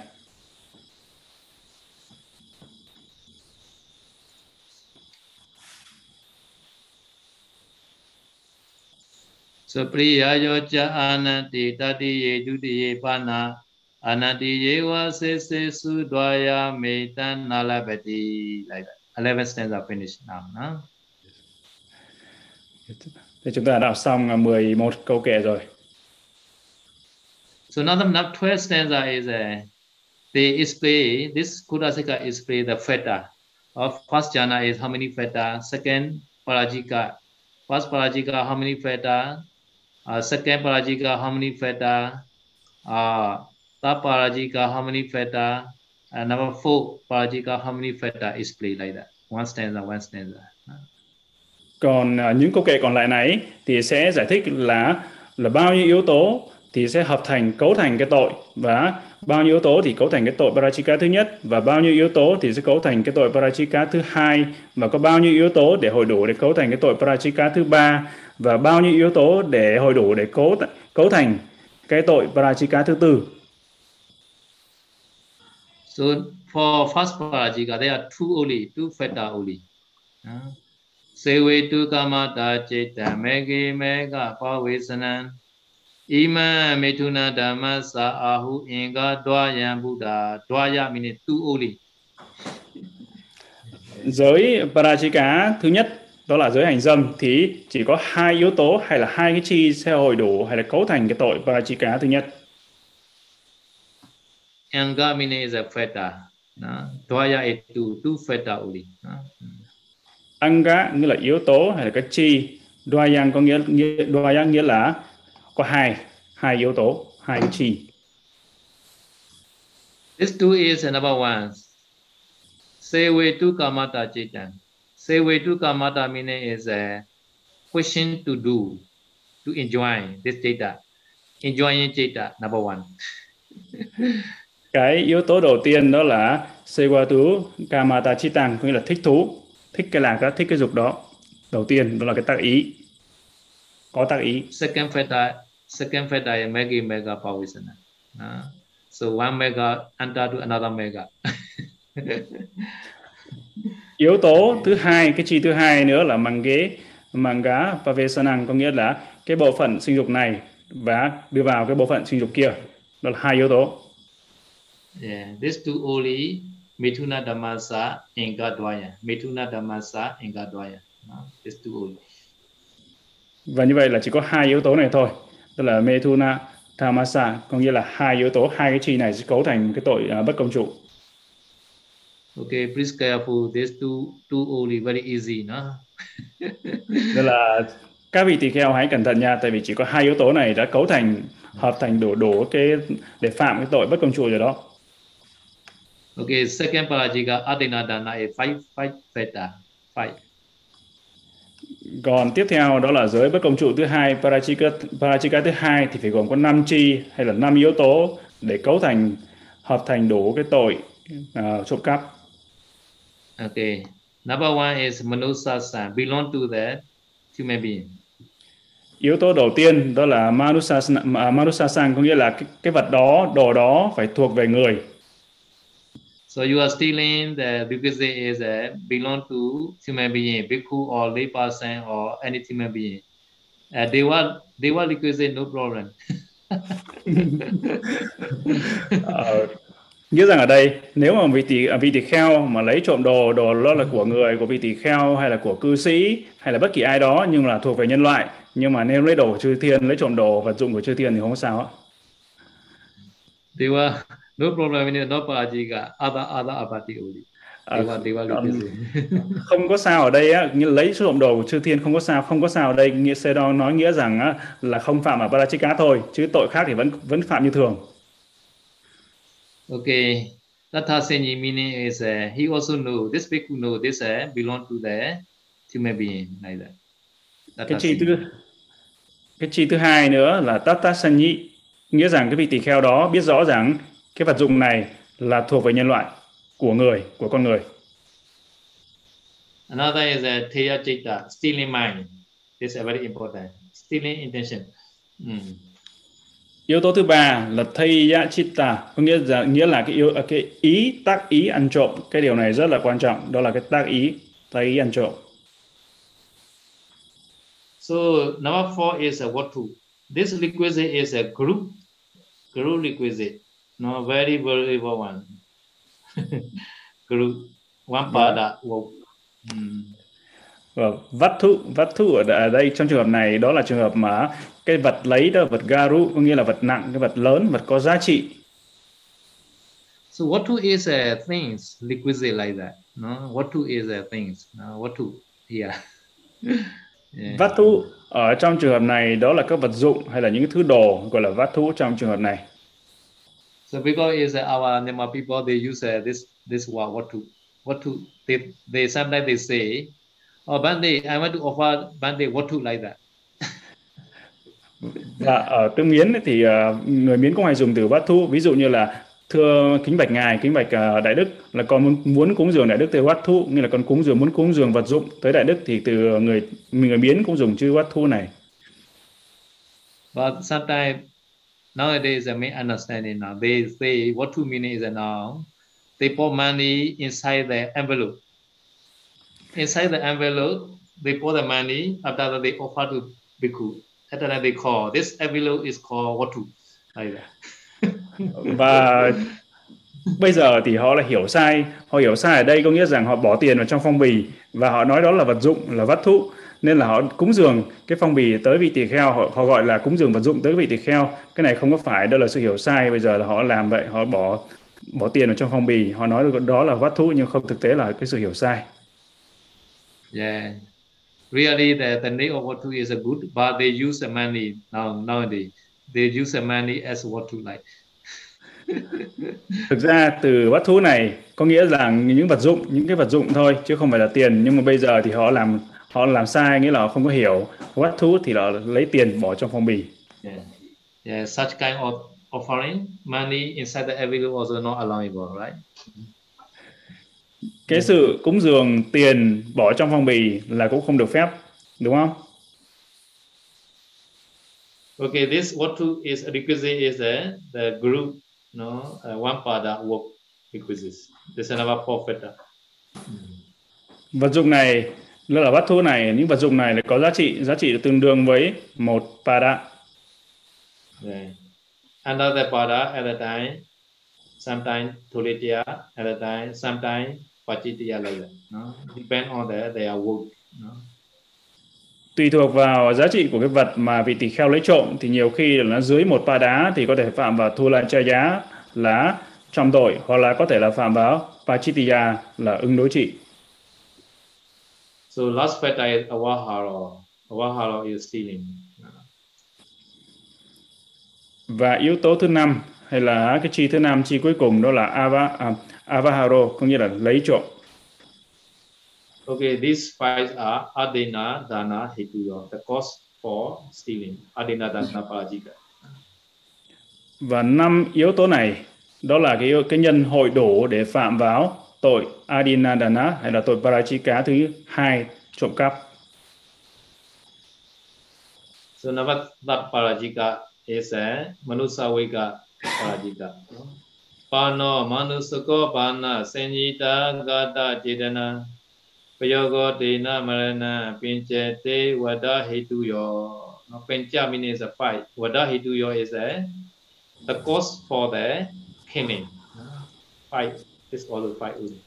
So priyayo cha ananti tati ye dutiye pana anati yewa se se su dwaya metan nalapati like that. 11 stanza finish now no? Thì chúng ta đọc xong 11 câu kệ rồi. So now the 12 stanza is a they display this Kudasika display the feta of first jhana is how many feta, second parajika, first parajika how many feta, uh, second parajika how factor, uh, third parajika how factor, and number four parajika how factor is played like that. One stanza, one stanza. Còn uh, những câu kệ còn lại này thì sẽ giải thích là là bao nhiêu yếu tố thì sẽ hợp thành cấu thành cái tội. Và bao nhiêu yếu tố thì cấu thành cái tội parachika thứ nhất. Và bao nhiêu yếu tố thì sẽ cấu thành cái tội parachika thứ hai. Và có bao nhiêu yếu tố để hội đủ để cấu thành cái tội parachika thứ ba và bao nhiêu yếu tố để hồi đủ để cấu cấu thành cái tội parajika thứ tư. So for first parajika there are two only, two feta only. Sewe tu kama ta cheta mege mega pavesanan ima metuna dhamma sa ahu inga dwayan buddha dwaya meaning two only. Giới parajika thứ nhất đó là giới hành dâm thì chỉ có hai yếu tố hay là hai cái chi sẽ hội đủ hay là cấu thành cái tội parachika thứ nhất. Anga mine is a feta is two two feta na? Anga nghĩa là yếu tố hay là cái chi. Dwayang có nghĩa nghĩa dwayang nghĩa là có hai hai yếu tố hai cái chi. This two is number one. Sewe tu kamata chitan. Sewe tu kamata meaning is a question to do, to enjoy this data. Enjoying data, number one. cái yếu tố đầu tiên đó là Sewatu Kamata Chitang có nghĩa là thích thú thích cái là cái thích cái dục đó. Đầu tiên đó là cái tác ý. Có tác ý. Second factor second factor is mega mega pavisana uh, so one mega enter to another mega yếu tố thứ hai cái chi thứ hai nữa là mang ghế mang gá pavesanang có nghĩa là cái bộ phận sinh dục này và đưa vào cái bộ phận sinh dục kia. Đó là hai yếu tố. Yeah this two only mithuna dhammasa ingadvaya mithuna dhammasa ingadvaya no? this two only. Và như vậy là chỉ có hai yếu tố này thôi. Tức là Methuna Thamasa có nghĩa là hai yếu tố hai cái chi này sẽ cấu thành cái tội uh, bất công trụ Okay, please careful. These two two only very easy, no? Nên là các vị tỳ kheo hãy cẩn thận nha, tại vì chỉ có hai yếu tố này đã cấu thành hợp thành đủ đủ cái để phạm cái tội bất công trụ rồi đó. Okay, second parajika adina dana is five five beta five. Còn tiếp theo đó là giới bất công trụ thứ hai, parachika, parachika thứ hai thì phải gồm có 5 chi hay là 5 yếu tố để cấu thành hợp thành đủ cái tội uh, trộm cắp. Okay. Number one is manusasan, belong to the human being. Yếu tố đầu tiên đó là manusasan, manusasan có nghĩa là cái, cái vật đó, đồ đó phải thuộc về người. So you are stealing the because it is a belong to human being, bhikkhu or lay person or any human being. Uh, they were they were requisite no problem. ờ, nghĩa rằng ở đây nếu mà vị tỳ vị tỳ kheo mà lấy trộm đồ đồ đó là của người của vị tỳ kheo hay là của cư sĩ hay là bất kỳ ai đó nhưng là thuộc về nhân loại nhưng mà nếu lấy đồ của chư thiên lấy trộm đồ vật dụng của chư thiên thì không có sao ạ. Were no problem in no parajika other other apati only À, còn không có sao ở đây á, như lấy trộm đồ của chư thiên không có sao không có sao ở đây. Nghĩa đó nói nghĩa rằng á, là không phạm ở parachika thôi chứ tội khác thì vẫn vẫn phạm như thường okay Tatha Senyi meaning is uh, he also know this bhikkhu know this uh, belong to the human being like that. Cái chi thứ cái chi thứ hai nữa là Tata Sanyi nghĩa rằng cái vị tỳ kheo đó biết rõ rằng cái vật dụng này là thuộc về nhân loại của người của con người. Another is a theya chitta stealing mind. This is very important. Stealing intention. Mm. Yếu tố thứ ba là theya chitta có nghĩa là nghĩa là cái yếu cái ý tác ý ăn trộm. Cái điều này rất là quan trọng. Đó là cái tác ý tác ý ăn trộm. So number four is a what to. This requisite is a group. Group requisite no very valuable one. Group. One pada wow. mm. Và vắt thụ vắt thụ ở đây trong trường hợp này đó là trường hợp mà cái vật lấy đó vật garu có nghĩa là vật nặng cái vật lớn vật có giá trị So what to is a things liquidate like that? No, what to is a things? No, what to yeah. yeah. Vát thú ở trong trường hợp này đó là các vật dụng hay là những thứ đồ gọi là vát thú trong trường hợp này. So because is our Myanmar people they use uh, this this word what to what to they they sometimes they say oh Bande I want to offer Bande what to like that. Dạ, ở tương Miến thì ờ, người Miến cũng hay dùng từ bát thu, ví dụ như là thưa kính bạch ngài kính bạch ờ, đại đức là con muốn, muốn cúng dường đại đức từ bát thu nghĩa là con cúng dường muốn cúng dường vật dụng tới đại đức thì từ người người miến cũng dùng chữ bát thu này. Vâng, But sometimes nowadays I may understanding now they say what to mean is now they put money inside the envelope. Inside the envelope they put the money after that they offer to bhikkhu after that they call this envelope is called what to? Like that và bây giờ thì họ là hiểu sai. Họ hiểu sai ở đây có nghĩa rằng họ bỏ tiền vào trong phong bì và họ nói đó là vật dụng là vắt thụ. Nên là họ cúng dường cái phong bì tới vị tỳ kheo. Họ, họ gọi là cúng dường vật dụng tới vị tỳ kheo. Cái này không có phải đó là sự hiểu sai. Bây giờ là họ làm vậy họ bỏ bỏ tiền vào trong phong bì. Họ nói đó là vắt thụ nhưng không thực tế là cái sự hiểu sai. Yeah really the the name of what to is a good but they use the money now nowadays. They use the money as what to like. Thực ra từ vắt thú này có nghĩa là những vật dụng những cái vật dụng thôi chứ không phải là tiền. Nhưng mà bây giờ thì họ làm họ làm sai nghĩa là họ không có hiểu. Vắt thú thì là lấy tiền bỏ trong phong bì. Yeah. Yeah, such kind of offering money inside the envelope also not allowable right cái sự cúng dường tiền bỏ trong phong bì là cũng không được phép đúng không Okay, this what to is requisite is the, the group, no, uh, one pada work requisites. This is another prophet. Vật dụng này, là bát thu này, những vật dụng này là có giá trị, giá trị tương đương với một pada. Yeah. Another pada at a time, sometimes tulitya at a time, sometimes pachitya like that. No? Depend on the, their work. No? tùy thuộc vào giá trị của cái vật mà vị tỳ kheo lấy trộm thì nhiều khi là nó dưới một pa đá thì có thể phạm vào thu lại cha giá là trăm tội hoặc là có thể là phạm vào pachitiya là ứng đối trị. So last factor is awahara. Awahara is stealing. Và yếu tố thứ năm hay là cái chi thứ năm chi cuối cùng đó là ava, à, avaharo có nghĩa là lấy trộm. Okay, these five are Adena, Dana, Hituya, the cause for stealing. Adena, Dana, Parajika. Và năm yếu tố này đó là cái cái nhân hội đủ để phạm vào tội Adinadana hay là tội Parajika thứ hai trộm cắp. So that Parajika is a Manusavika Parajika. Pano Manusako Pana Senyita Gata Chetana ပယောဂောတေနမရဏပင်ကျတေဝဒဟေတုယော no ပင်ကျ means is a fight ဝဒဟေတုယော is a the cause for the killing fight is also fight only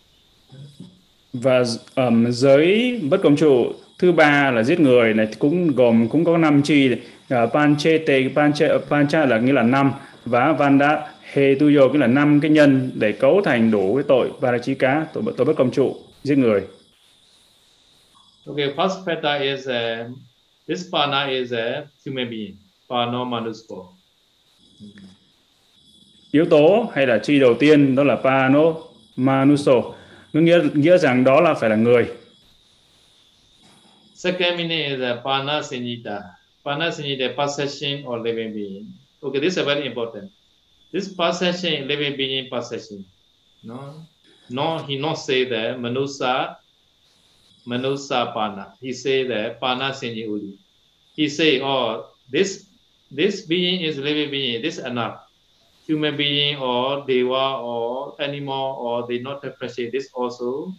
và um, giới bất công trụ thứ ba là giết người này cũng gồm cũng có năm chi uh, panchete panche pancha là nghĩa là năm và vanda he tu yo nghĩa là năm cái nhân để cấu thành đủ cái tội parachika tội tội bất công trụ giết người Okay, first factor is uh, this pana is a human being, pano manusko. Yếu tố hay là chi đầu tiên đó là pano manuso, nghĩa nghĩa rằng đó là phải là người. Second meaning is a pana sinita. Pana sinita possession or living being. Okay, this is very important. This possession, living being possession. No, no, he not say that manusa Manusa Pana. He say that Pana Senyi Uli. He say, oh, this this being is living being, this enough. Human being or deva or animal or they not appreciate this also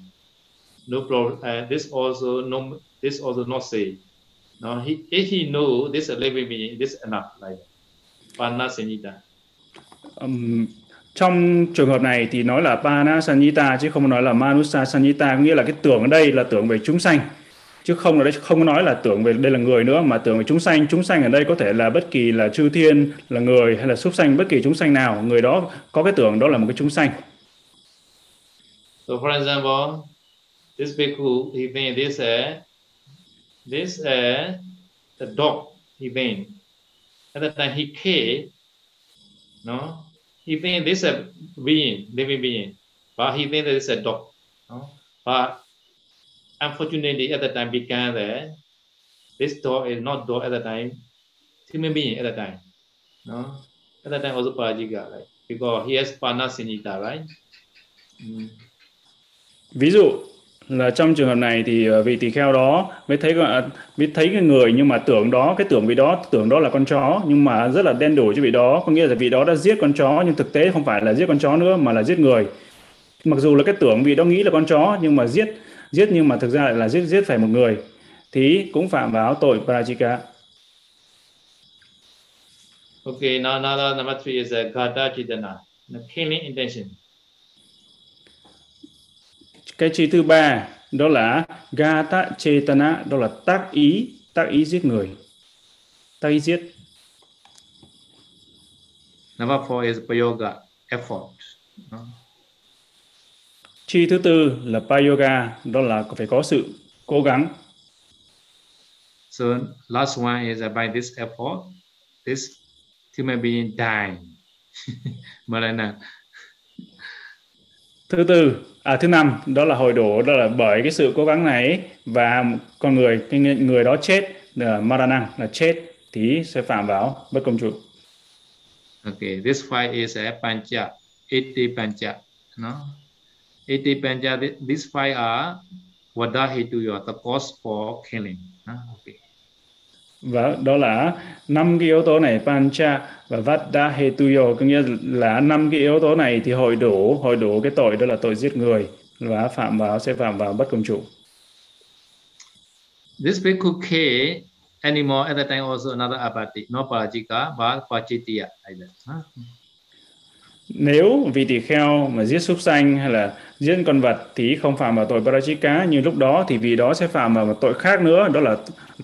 no problem. Uh, this also no this also not say. Now he if he know this living being, this enough like Pana Senyita. Um, trong trường hợp này thì nói là Pana Sanyita chứ không nói là Manusa Sanyita nghĩa là cái tưởng ở đây là tưởng về chúng sanh. Chứ không là đây không nói là tưởng về đây là người nữa mà tưởng về chúng sanh. Chúng sanh ở đây có thể là bất kỳ là chư thiên là người hay là súc sanh bất kỳ chúng sanh nào. Người đó có cái tưởng đó là một cái chúng sanh. So for example this bhikkhu he think this a this a, the dog he think at the time he came no he think this a being living being but he think that is a dog no? but unfortunately at the time began there this dog is not dog at the time human being at the time no at the time also parajika right because he has Panasinita, right mm. ví dụ là trong trường hợp này thì ờ, vị tỳ kheo đó mới thấy mới thấy cái người nhưng mà tưởng đó cái tưởng vị đó tưởng đó là con chó nhưng mà rất là đen đủi cho vị đó có nghĩa là vị đó đã giết con chó nhưng thực tế không phải là giết con chó nữa mà là giết người mặc dù là cái tưởng vị đó nghĩ là con chó nhưng mà giết giết nhưng mà thực ra lại là giết giết phải một người thì cũng phạm vào tội parajika. Okay, now another number three is uh, a gada chitana, the killing intention. Cái chi thứ ba đó là gata chetana, đó là tác ý, tác ý giết người, tác ý giết. Number four is payoga, effort. Chi thứ tư là payoga, đó là phải có sự cố gắng. So last one is by this effort, this human being died. Marana. Thứ tư, à thứ năm, đó là hồi đổ, đó là bởi cái sự cố gắng này và con người cái người đó chết là marana là chết thì sẽ phạm vào bất công trụ. Okay, this five is a pancha, iti pancha, no? Iti pancha this five are vada hetuyo, the cause for killing. Okay. Và đó là năm cái yếu tố này pancha và vada hetuyo có nghĩa là năm cái yếu tố này thì hội đủ hội đủ cái tội đó là tội giết người và phạm vào sẽ phạm vào bất công chủ. This bhikkhu K anymore at the time also another apati, no parajika but pachitiya like that. Huh? Nếu vị tỳ kheo mà giết súc sanh hay là giết con vật thì không phạm vào tội parajika nhưng lúc đó thì vị đó sẽ phạm vào một tội khác nữa đó là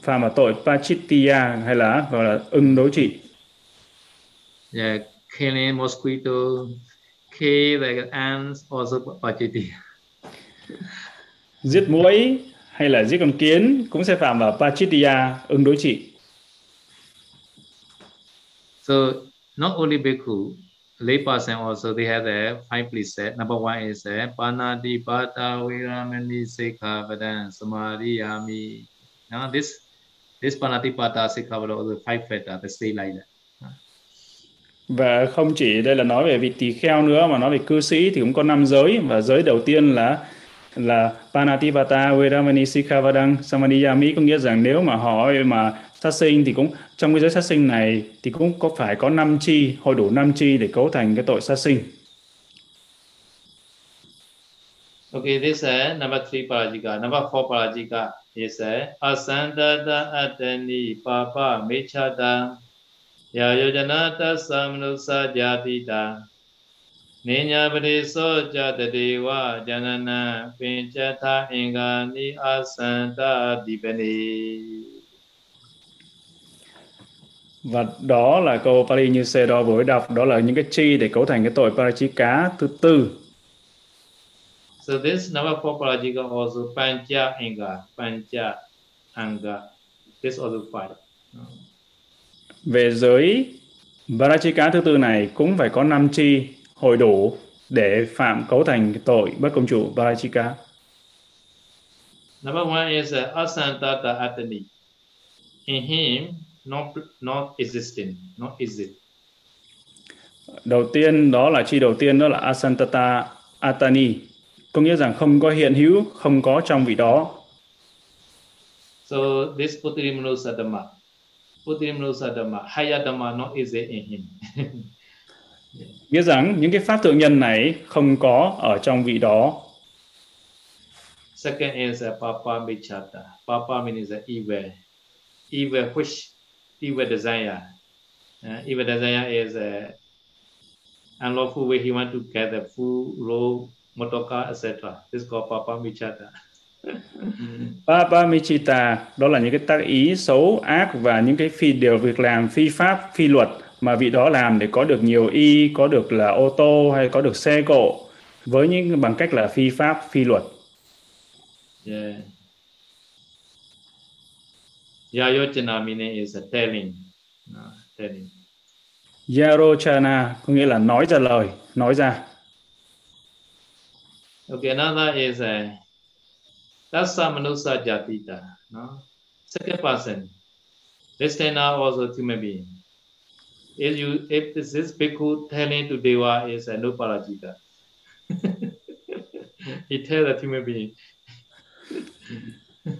phạm vào tội pachittiya hay là gọi là ưng đối trị. Yeah killing mosquito kill ants also pachittiya giết muỗi hay là giết con kiến cũng sẽ phạm vào pachittiya ưng đối trị. So not only bhikkhu layperson also they have the five precepts. Number one is a Panati Pata Viramani sikhavadan Samadhiyami. Now this this Panati Pata Sikkhavadam also five factors, they stay like that. Và không chỉ đây là nói về vị tỳ kheo nữa mà nói về cư sĩ thì cũng có năm giới và giới đầu tiên là là Panatipata Vedamani Sikhavadang Samadhiyami có nghĩa rằng nếu mà họ mà sát sinh thì cũng trong cái giới sát sinh này thì cũng có phải có năm chi hội đủ năm chi để cấu thành cái tội sát sinh. Okay, this is number three parajika. Number four parajika is asandada atani papa mechada ya yojanata samnusa jatita ninya pariso jatadewa janana pinchata ingani asanta dipani. Và đó là câu Pali như xe đo vừa đọc, đó là những cái chi để cấu thành cái tội Parachika thứ tư. So this number four Parajika also Pancha Anga, Pancha Anga. This also five. Về giới Parachika thứ tư này cũng phải có năm chi hội đủ để phạm cấu thành cái tội bất công chủ Parachika. Number one is uh, Asantata Atani. In him, not not existing. Not exist đầu tiên đó là chi đầu tiên đó là asantata atani. Có nghĩa rằng không có hiện hữu không có trong vị đó. So this putirimanosa dhamma putirimanosa dhamma haya dhamma not exist in him. Nghĩa rằng những cái pháp thượng nhân này không có ở trong vị đó. Second is a papa michata. Papa means a evil evil which evil desire. Uh, evil desire is uh, unlawful way he want to get the full row motoka etc this is called papa michata. Papa Michita đó là những cái tác ý xấu ác và những cái phi điều việc làm phi pháp phi luật mà vị đó làm để có được nhiều y có được là ô tô hay có được xe cộ với những bằng cách là phi pháp phi luật. Yeah Yayochana meaning is a telling. No, telling. Yarochana có nghĩa là nói ra lời nói ra. Okay another is a Tassa Manusa Jatita no? Second person. Listener also human being. If you if this is bhikkhu telling to deva is a no parajita he tell the human being.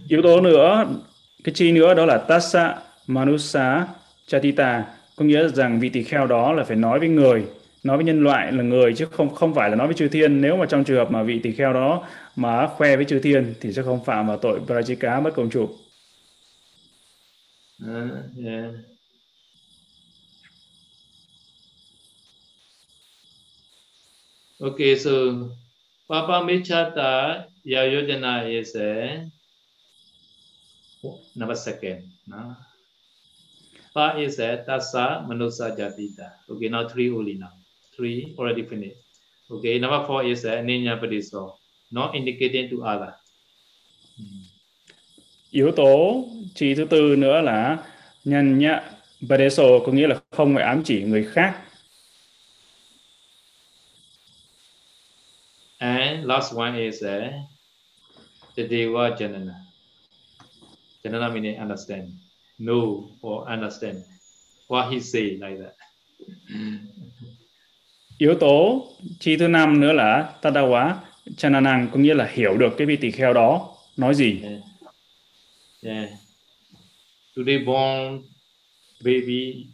Yếu tố nữa cái chi nữa đó là tassa manusa chatita. Có nghĩa rằng vị tỳ kheo đó là phải nói với người nói với nhân loại là người chứ không không phải là nói với chư thiên. Nếu mà trong trường hợp mà vị tỳ kheo đó mà khoe với chư thiên thì sẽ không phạm vào tội prajika bất công chủ. Uh, yeah. Okay, so Papa Michata Yayodhana is a number second. No? Pa is a Tassa Manusa Jatita. Okay, now three only now. Three already finished. Okay, number four is a Ninya Padiso, not indicating to other. Yếu tố chi thứ tư nữa là nhân nhạ Padeso có nghĩa là không phải ám chỉ người khác. And last one is a Tadeva Janana. Janana meaning understand, know or understand what he say like that. Yếu tố chi thứ năm nữa là Tadawa Chananang có nghĩa là hiểu được cái vị tỳ kheo đó nói gì. Yeah. yeah. Today born baby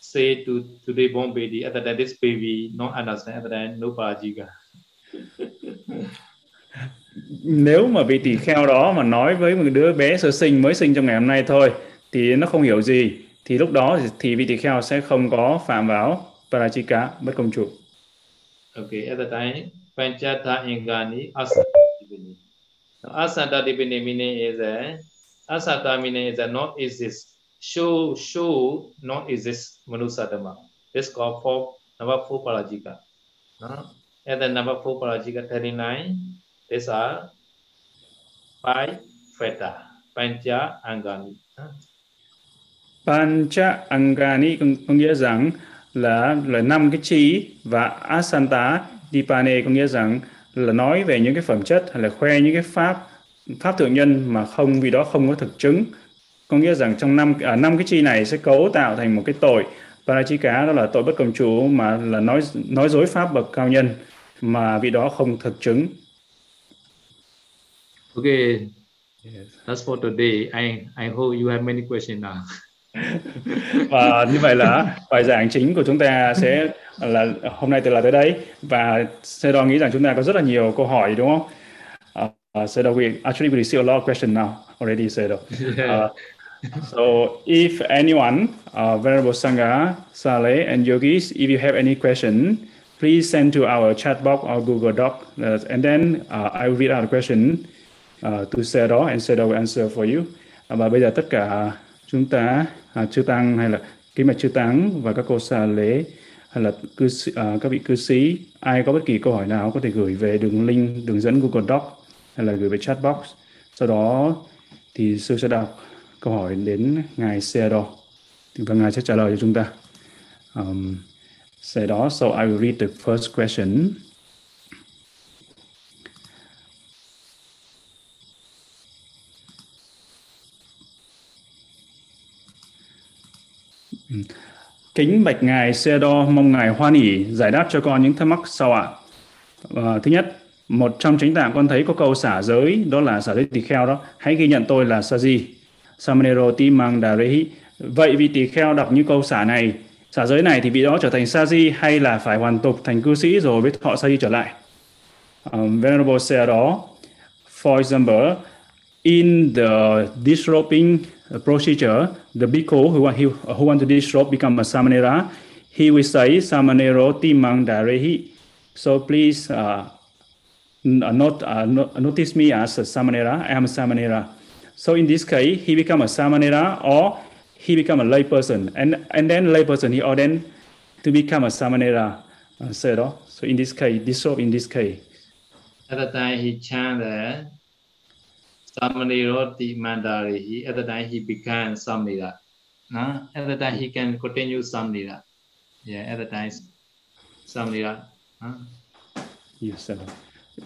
say to today born baby other than this baby not understand other than no parajika. Nếu mà vị tỳ kheo đó mà nói với một đứa bé sơ sinh mới sinh trong ngày hôm nay thôi thì nó không hiểu gì thì lúc đó thì, vị tỳ kheo sẽ không có phạm vào parajika bất công trụ. Okay, at the time Panchata Ingani Asata Dipini. Now, Asata Dipini meaning is a Asata meaning is a not exist. Show show not exist Manusadama. This called for number four Parajika. No? At the number four Parajika 39. These are five Feta. Pancha Angani. Pancha Angani có, có nghĩa rằng là là năm cái chi và Asanta Dipane có nghĩa rằng là nói về những cái phẩm chất hay là khoe những cái pháp pháp thượng nhân mà không vì đó không có thực chứng có nghĩa rằng trong năm à, năm cái chi này sẽ cấu tạo thành một cái tội parachika đó là tội bất công chủ mà là nói nói dối pháp bậc cao nhân mà vì đó không thực chứng Okay, that's for today. I I hope you have many questions now. và như vậy là bài giảng chính của chúng ta sẽ là hôm nay từ là tới đấy và Sedo nghĩ rằng chúng ta có rất là nhiều câu hỏi đúng không? Uh, Sedo, we actually we receive a lot of questions now already, Sedo. Uh, so if anyone, uh, Venerable Sangha, Saleh, and yogis, if you have any question, please send to our chat box or Google Doc, uh, and then uh, I will read out the question Ờ, uh, to đó and Sedo will answer for you. Uh, và bây giờ tất cả chúng ta uh, chư tăng hay là kính mạch chư tăng và các cô xà lễ hay là cư sĩ, à, các vị cư sĩ ai có bất kỳ câu hỏi nào có thể gửi về đường link đường dẫn Google Doc hay là gửi về chat box. Sau đó thì sư sẽ đọc câu hỏi đến ngài Seado. Và vâng, ngài sẽ trả lời cho chúng ta. Um, Seado so I will read the first question. Kính bạch ngài Sedo mong ngài hoan hỷ giải đáp cho con những thắc mắc sau ạ. À, thứ nhất, một trong chính tạng con thấy có câu xả giới đó là xả giới tỳ kheo đó. Hãy ghi nhận tôi là Saji. Samanero ti mang đà rehi. Vậy vị tỳ kheo đọc những câu xả này, xả giới này thì vị đó trở thành Saji hay là phải hoàn tục thành cư sĩ rồi với sa Saji trở lại? Um, Venerable Sedo, for example, in the disrobing procedure, the bhikkhu who want, who want to disrobe become a samanera, he will say Samanero Timang Darehi. So please uh, not, uh, not, notice me as a Samanera. I am a Samanera. So in this case, he become a Samanera or he become a lay person. And, and then lay person, he ordained to become a Samanera. Uh, so in this case, dissolve in this case. At the time he chanted Samanero Timandari, at the time he began Samanera. No? At the time he can continue Samanera. Yeah, at the time Samanera. Huh? Yes, sir.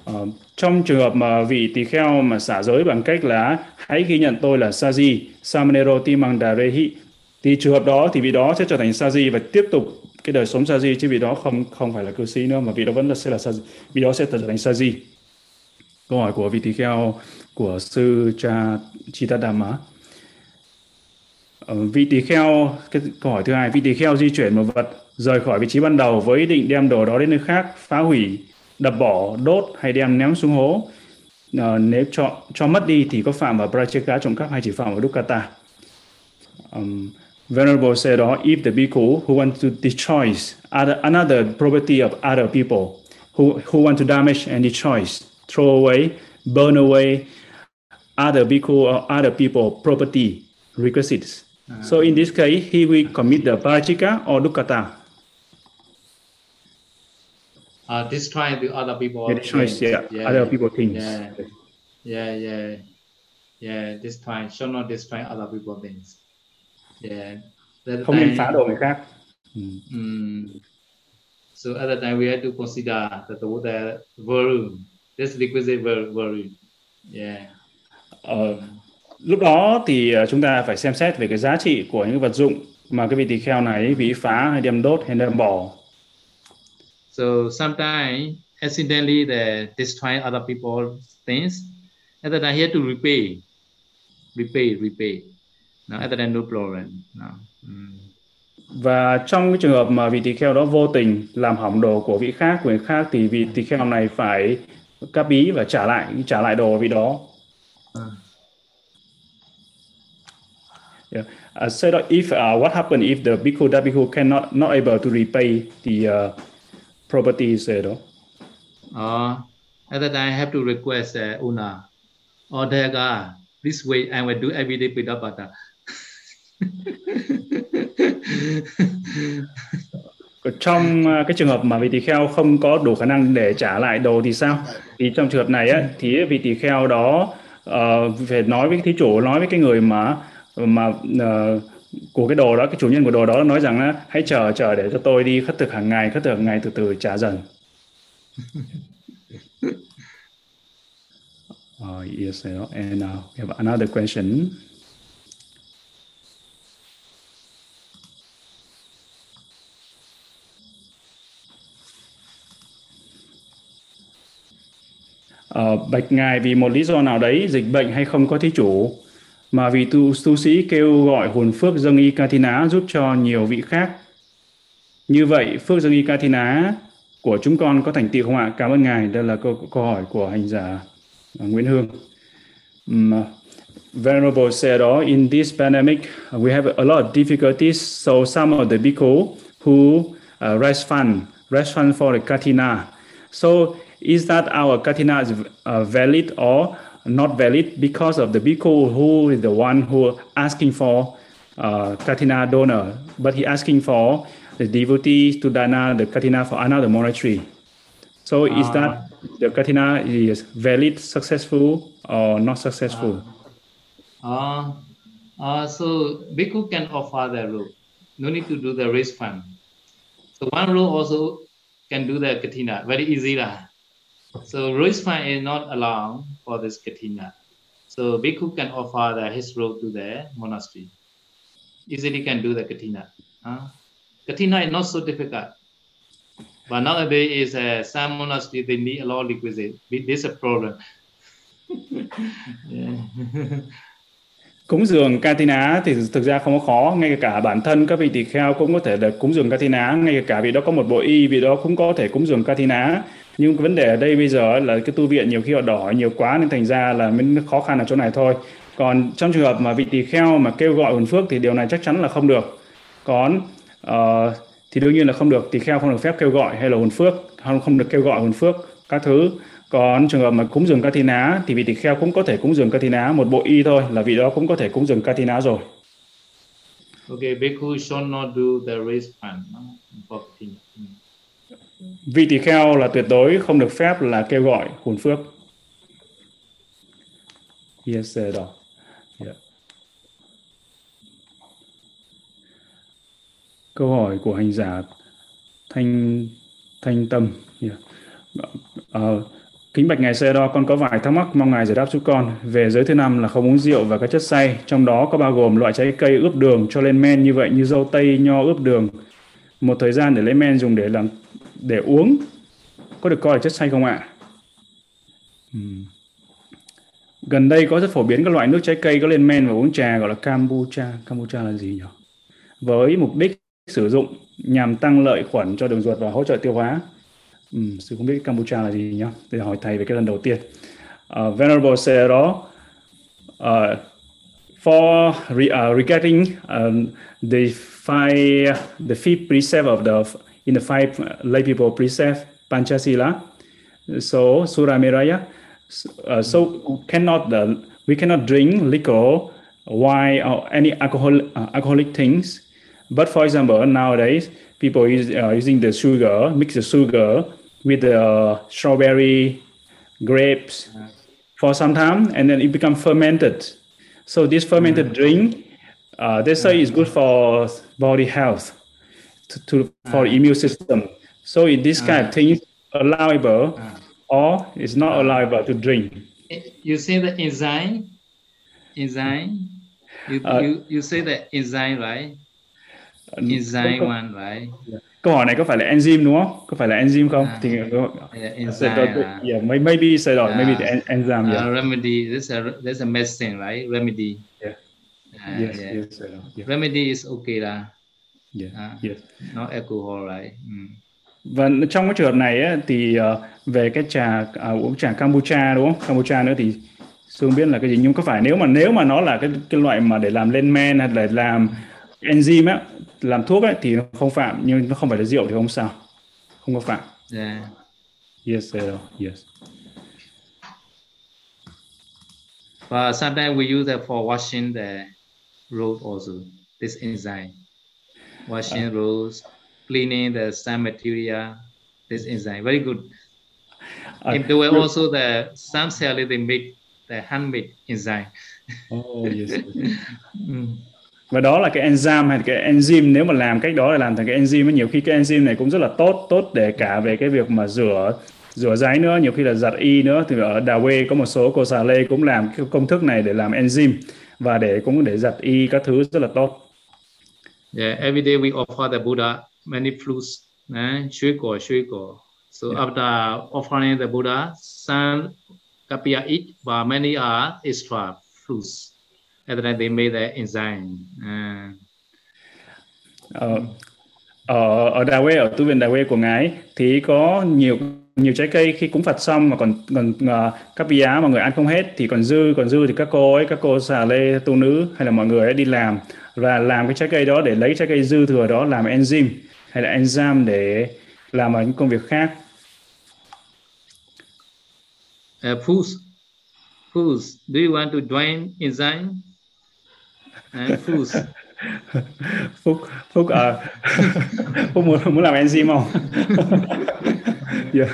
Uh, trong trường hợp mà vị tỳ kheo mà xả giới bằng cách là hãy ghi nhận tôi là Saji, Samanero Timandarehi, thì trường hợp đó thì vị đó sẽ trở thành Saji và tiếp tục cái đời sống Saji chứ vị đó không không phải là cư sĩ nữa mà vị đó vẫn là sẽ là Saji, vị đó sẽ trở thành Saji. Câu hỏi của vị tỳ kheo của sư cha Chitadama. Ờ, vị tỳ kheo cái câu hỏi thứ hai vị tỳ kheo di chuyển một vật rời khỏi vị trí ban đầu với ý định đem đồ đó đến nơi khác phá hủy đập bỏ đốt hay đem ném xuống hố ờ, nếu cho cho mất đi thì có phạm vào pracheka trộm cắp hay chỉ phạm vào dukkata um, Venerable said, đó, if the bhikkhu who want to destroy other, another property of other people, who, who want to damage and destroy, throw away, burn away other bhikkhu or other people property requisites. Uh-huh. So in this case, he will commit the parachika or dukkata. uh, destroying the other people. Destroys, yeah, yeah, other people things. Yeah, yeah, yeah, yeah. Destroy, should not destroy other people things. Yeah. That Không nên phá đồ người khác. Mm. So at that time we had to consider that the water volume, this requisite volume. Yeah. Uh, lúc đó thì uh, chúng ta phải xem xét về cái giá trị của những vật dụng mà cái vị tỳ kheo này bị phá hay đem đốt hay đem bỏ So sometimes accidentally they destroy other people's things. That time he had to repay, repay, repay. At that time no problem. No. Mm. Và trong cái trường hợp mà vị tỳ kheo đó vô tình làm hỏng đồ của vị khác của người khác thì vị tỳ kheo này phải cáp bí và trả lại trả lại đồ vị đó. Uh. Yeah. Uh, so if uh, what happened if the bhikkhu that bhikkhu cannot not able to repay the uh, is there though? Uh, at that time I have to request uh, owner or Daga, this way I will do every day Pidapata. trong uh, cái trường hợp mà vị tỳ kheo không có đủ khả năng để trả lại đồ thì sao? Thì trong trường hợp này á, thì vị tỳ kheo đó uh, phải nói với thí chủ, nói với cái người mà mà uh, của cái đồ đó cái chủ nhân của đồ đó nói rằng là hãy chờ chờ để cho tôi đi khất thực hàng ngày khất thực hàng ngày từ từ trả dần. Uh, yes and uh, we have another question Uh, bạch ngài vì một lý do nào đấy dịch bệnh hay không có thí chủ mà vì tu, tu sĩ kêu gọi hồn phước dâng y Kathina giúp cho nhiều vị khác. Như vậy, phước dâng y Kathina của chúng con có thành tựu không ạ? Cảm ơn Ngài. Đây là câu, câu hỏi của hành giả à, Nguyễn Hương. Um, Venerable said, oh, in this pandemic, we have a lot of difficulties. So some of the bhikkhu who uh, raise fund, raise fund for the Katina. So is that our Kathina is uh, valid or not valid because of the bhikkhu who is the one who asking for uh, katina donor, but he asking for the devotees to dana the katina for another monastery. So uh, is ah. that the katina is valid, successful, or not successful? Uh, uh, so bhikkhu can offer the rule. No need to do the raise fund. So one rule also can do the katina very easy lah. So Ruisman is not allowed for this katina. So Bhikkhu can offer the, his robe to the monastery. Easily can do the katina. Huh? Katina is not so difficult. But nowadays is uh, some monastery they need a lot of requisite. This is a problem. cúng dường Katina thì thực ra không có khó ngay cả bản thân các vị tỳ kheo cũng có thể được cúng dường Katina ngay cả vị đó có một bộ y vị đó cũng có thể cúng dường Katina nhưng cái vấn đề ở đây bây giờ là cái tu viện nhiều khi họ đòi nhiều quá nên thành ra là mới khó khăn ở chỗ này thôi. Còn trong trường hợp mà vị tỳ kheo mà kêu gọi hồn phước thì điều này chắc chắn là không được. Còn uh, thì đương nhiên là không được. Tỳ kheo không được phép kêu gọi hay là hồn phước không không được kêu gọi hồn phước các thứ. Còn trường hợp mà cúng dường Katina thì vị tỳ kheo cũng có thể cúng dường Katina một bộ y thôi là vị đó cũng có thể cúng dường Katina rồi. Okay, bhikkhu should not do the race fund no? Vị tỳ kheo là tuyệt đối không được phép là kêu gọi hồn phước. Yes, đó Yeah. Câu hỏi của hành giả Thanh Thanh Tâm. Yeah. à, Kính bạch ngài xe đo, con có vài thắc mắc mong ngài giải đáp giúp con. Về giới thứ năm là không uống rượu và các chất say, trong đó có bao gồm loại trái cây ướp đường cho lên men như vậy như dâu tây, nho ướp đường. Một thời gian để lấy men dùng để làm để uống có được coi là chất say không ạ? Gần đây có rất phổ biến các loại nước trái cây có lên men và uống trà gọi là kombucha. Kombucha là gì nhỉ? Với mục đích sử dụng nhằm tăng lợi khuẩn cho đường ruột và hỗ trợ tiêu hóa. Ừ, sư không biết kombucha là gì nhá. Để hỏi thầy về cái lần đầu tiên. Uh, Venerable said đó, uh, for re, uh, regarding um, the five the fifth precept of the in the five lay people precept Panchasila, so Suramiraya, uh, so cannot uh, we cannot drink liquor, wine or any alcohol uh, alcoholic things. But for example, nowadays people is uh, using the sugar, mix the sugar with the strawberry grapes for some time and then it becomes fermented so this fermented mm. drink uh, they say is good for body health to, to for uh. immune system so in this kind of thing allowable or it's not allowable to drink you say the enzyme enzyme you, uh, you, you say the enzyme right enzyme one right câu hỏi này có phải là enzyme đúng không? Có phải là enzyme không? À, thì yeah, enzyme. Uh, yeah, maybe say rồi, maybe the enzyme. Yeah. Uh, remedy. This a this a medicine, right? Remedy. Yeah. Uh, yes, yeah. yes, yeah. Remedy is okay là. Yeah. Uh, yes. Not alcohol, right? Mm. Và trong cái trường hợp này ấy, thì uh, về cái trà uh, uống trà kombucha đúng không? Kombucha nữa thì Sư không biết là cái gì nhưng có phải nếu mà nếu mà nó là cái cái loại mà để làm lên men hay để làm enzyme á làm thuốc ấy thì nó không phạm nhưng nó không phải là rượu thì không sao không có phạm yeah. yes sir. yes but sometimes we use it for washing the road also this enzyme washing roads cleaning the sand material this enzyme very good. Uh, in the way also the some cell they make the handmade enzyme oh yes, mm. Và đó là cái enzyme hay cái enzyme nếu mà làm cách đó để làm thành cái enzyme nhiều khi cái enzyme này cũng rất là tốt tốt để cả về cái việc mà rửa rửa giấy nữa nhiều khi là giặt y nữa. Thì ở Đà Quê có một số cô xà lê cũng làm cái công thức này để làm enzyme và để cũng để giặt y các thứ rất là tốt. Yeah, every day we offer the Buddha many fruits, eh? shuiko, shuiko. So yeah. after offering the Buddha, some kapia eat, but many are extra fruits. And then they made the enzyme. Uh. Ờ, ở ở Đà Quê ở tu viện Đà Quê của ngài thì có nhiều nhiều trái cây khi cúng Phật xong mà còn còn uh, các bí á mà người ăn không hết thì còn dư còn dư thì các cô ấy các cô xà lê tu nữ hay là mọi người ấy đi làm và làm cái trái cây đó để lấy trái cây dư thừa đó làm enzyme hay là enzyme để làm những công việc khác. Uh, Fools, Fools, do you want to join enzyme? Phúc Phúc Phúc à Phúc muốn muốn làm enzyme không? yeah.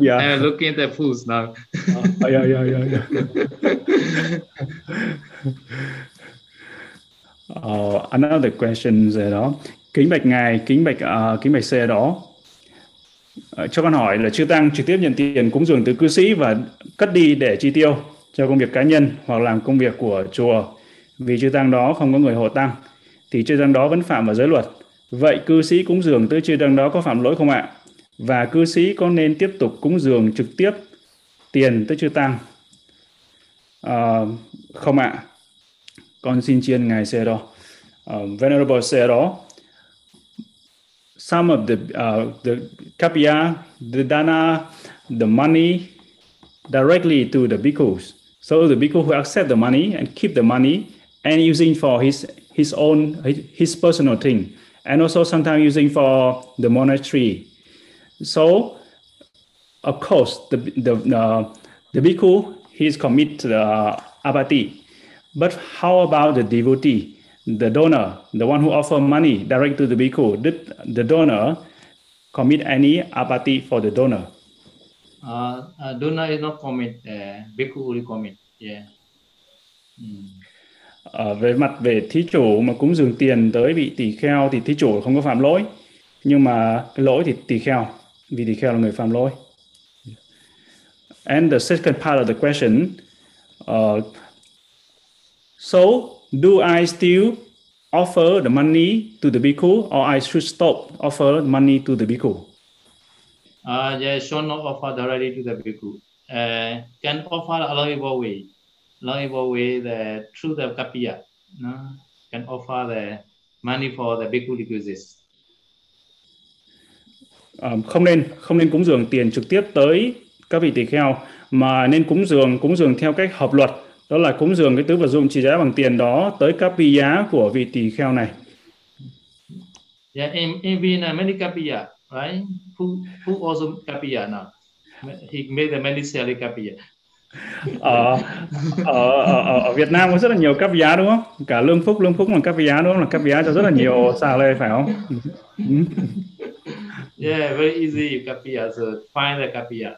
Yeah. I'm looking at the foods now. uh, yeah, yeah, yeah, yeah uh, another question rồi đó. Kính bạch ngài, kính bạch uh, kính bạch xe đó. Uh, cho con hỏi là chư tăng trực tiếp nhận tiền cúng dường từ cư sĩ và cất đi để chi tiêu cho công việc cá nhân hoặc làm công việc của chùa. Vì chư tăng đó không có người hộ tăng thì chư tăng đó vẫn phạm vào giới luật. Vậy cư sĩ cúng dường tới chư tăng đó có phạm lỗi không ạ? Và cư sĩ có nên tiếp tục cúng dường trực tiếp tiền tới chư tăng? Uh, không ạ. Con xin chiên ngài uh, venerable đó some of the uh, the kapya the dana the money directly to the bhikkhus so the bhikkhu who accept the money and keep the money and using for his his own his personal thing and also sometimes using for the monastery. So, of course, the the uh, the bhikkhu he is commit the abati. But how about the devotee, the donor, the one who offer money direct to the bhikkhu? Did the donor commit any abati for the donor? Uh, uh, donor is not commit. Uh, bhikkhu only commit. Yeah. Mm. Ờ, về mặt về thí chủ mà cúng dường tiền tới vị tỳ kheo thì thí chủ không có phạm lỗi nhưng mà cái lỗi thì tỳ kheo vì tỳ kheo là người phạm lỗi and the second part of the question uh, so do I still offer the money to the bhikkhu or I should stop offer money to the bhikkhu Uh, yeah, should not offer directly to the bhikkhu. Uh, can offer the way. The way, the through the kapiya, no? can offer the money for the bhikkhu requisites. Ờ, không nên không nên cúng dường tiền trực tiếp tới các vị tỳ kheo mà nên cúng dường cúng dường theo cách hợp luật đó là cúng dường cái tứ vật dụng trị giá bằng tiền đó tới các pi giá của vị tỳ kheo này Yeah, in, in Vienna, many kapiya, right? Who who also kapiya now? He made the many selling kapiya. ở, ở, ở, ở, ở Việt Nam có rất là nhiều các giá đúng không cả lương phúc lương phúc là các giá đúng không là các giá cho rất là nhiều xà lê phải không Yeah, very easy kapiya. So find the kapiya.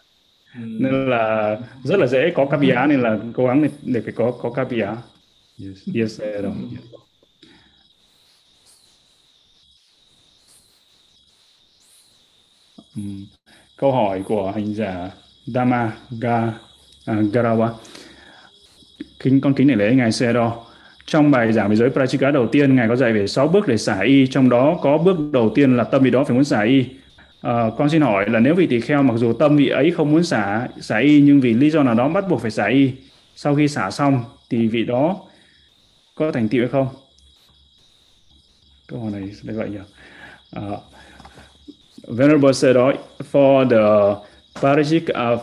Nên là rất là dễ có giá nên là cố gắng để, để phải có có giá yes. Yes rồi Ừm, câu hỏi của hành giả Dama Ga, à, Garawa. Kính con kính để lễ ngài Sero trong bài giảng về giới Prachika đầu tiên ngài có dạy về 6 bước để xả y trong đó có bước đầu tiên là tâm vị đó phải muốn xả y Ờ, con xin hỏi là nếu vị tỳ kheo mặc dù tâm vị ấy không muốn xả xả y nhưng vì lý do nào đó bắt buộc phải xả y sau khi xả xong thì vị đó có thành tựu hay không? Câu hỏi này là vậy nhỉ? Ờ, Venerable said oh, for the parajik uh,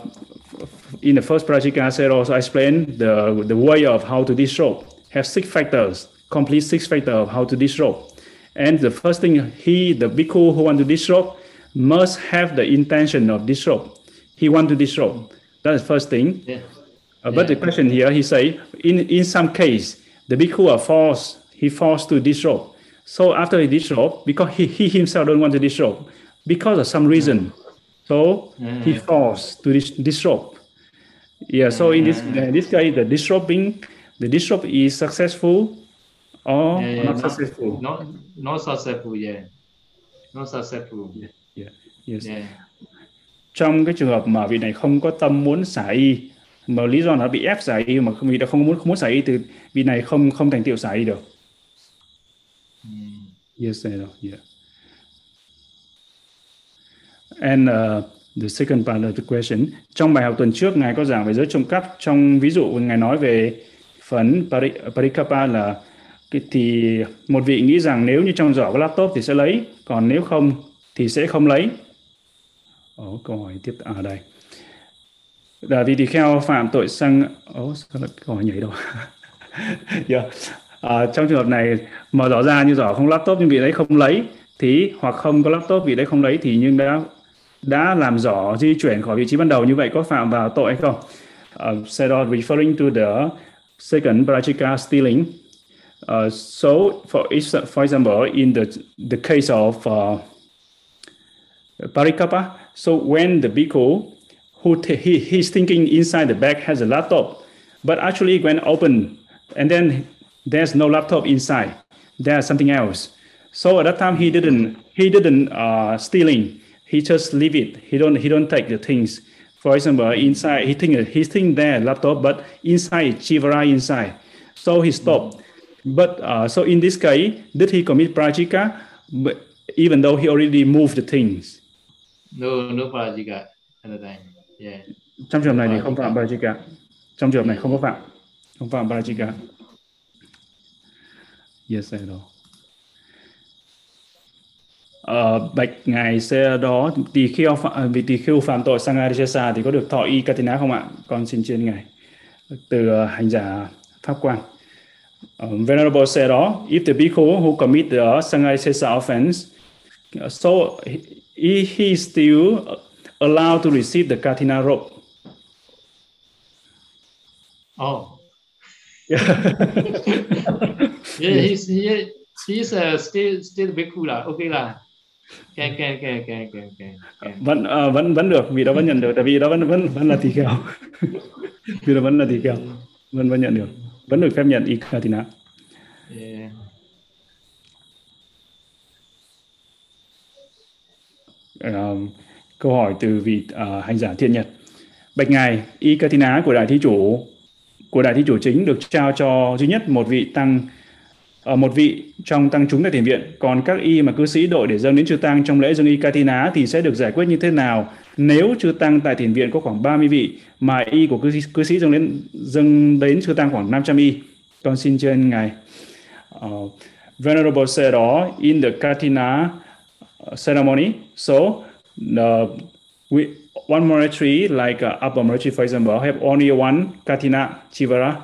in the first parajika said also explain the the way of how to disrobe. Have six factors complete six factors of how to disrobe. And the first thing he the bhikkhu who want to disrobe must have the intention of disrobe he want to disrobe that's the first thing. Yeah. uh, but the question here he say in in some case the bhikkhu are forced he forced to disrobe so after he disrobe because he, he himself don't want to disrobe because of some reason. So he Mm. forced to dis- disrobe yeah so in this in this case the disrobing the disrobe is successful or Yeah, yeah, not not, successful? not not successful. Yeah, not successful. yeah yes Yeah. trong cái trường hợp mà vị này không có tâm muốn xả y mà lý do là bị ép xả y mà không- vị đã không muốn không muốn xả y thì vị này không không thành tựu xả y được Mm. yes I know, yeah and uh, the second part of the question trong bài học tuần trước ngài có giảng về giới trộm cắp trong ví dụ ngài nói về phần pari, parikapa là thì một vị nghĩ rằng nếu như trong giỏ có laptop thì sẽ lấy còn nếu không thì sẽ không lấy Ồ, câu hỏi tiếp ở đây là vì tỳ kheo phạm tội sang Ồ, sao lại câu hỏi nhảy đâu yeah. Dạ. à, trong trường hợp này mở rõ ra như rõ không laptop nhưng vị đấy không lấy thì hoặc không có laptop vị đấy không lấy thì nhưng đã đã làm rõ di chuyển khỏi vị trí ban đầu như vậy có phạm vào tội hay không? Uh, said on referring to the second prajika stealing. Uh, so for for example, in the the case of uh, parikapa, so when the bhikkhu who t- he, he's thinking inside the bag has a laptop, but actually when open and then there's no laptop inside, there's something else. So at that time he didn't he didn't uh, stealing. He just leave it. He don't he don't take the things. For example, inside he think he think there laptop, but inside chivara inside. So he stopped. But uh, so in this case, did he commit prajika? But even though he already moved the things. No, no parajika at the time. Yeah. Trong trường hợp này thì không phạm prajika. Trong trường hợp này không có phạm, không phạm prajika. Yes, I know. Ờ, bạch ngài xe đó tỳ kheo phạm, à, vì tỳ kheo phạm tội sang Arisesa thì có được thọ y Katina không ạ? Con xin chuyên ngài từ ờ, hành giả Pháp Quang. Um, Venerable said, oh, if the bhikkhu who commit the Sanghai offense, uh, so he, he is still allowed to receive the Katina robe. Oh. yeah, he's, he, he's uh, still still bhikkhu là, okay là. Can, can, can, can, can, can. Vẫn uh, vẫn vẫn được, vì đó vẫn nhận được, tại vì đó vẫn vẫn vẫn là tỳ kheo. vì đó vẫn là tỳ kheo, vẫn vẫn nhận được, vẫn được phép nhận y Katina. Yeah. Um, câu hỏi từ vị uh, hành giả Thiên Nhật. Bạch ngài, y Katina của đại thí chủ của đại thí chủ chính được trao cho duy nhất một vị tăng ở một vị trong tăng chúng tại thiền viện. Còn các y mà cư sĩ đội để dâng đến chư tăng trong lễ dâng y katina thì sẽ được giải quyết như thế nào? Nếu chư tăng tại thiền viện có khoảng 30 vị mà y của cư sĩ, cư sĩ dâng đến dâng đến chư tăng khoảng 500 y. Con xin trên ngài. Uh, venerable said đó in the katina ceremony so we one monastery like uh, upper monastery for example have only one katina chivara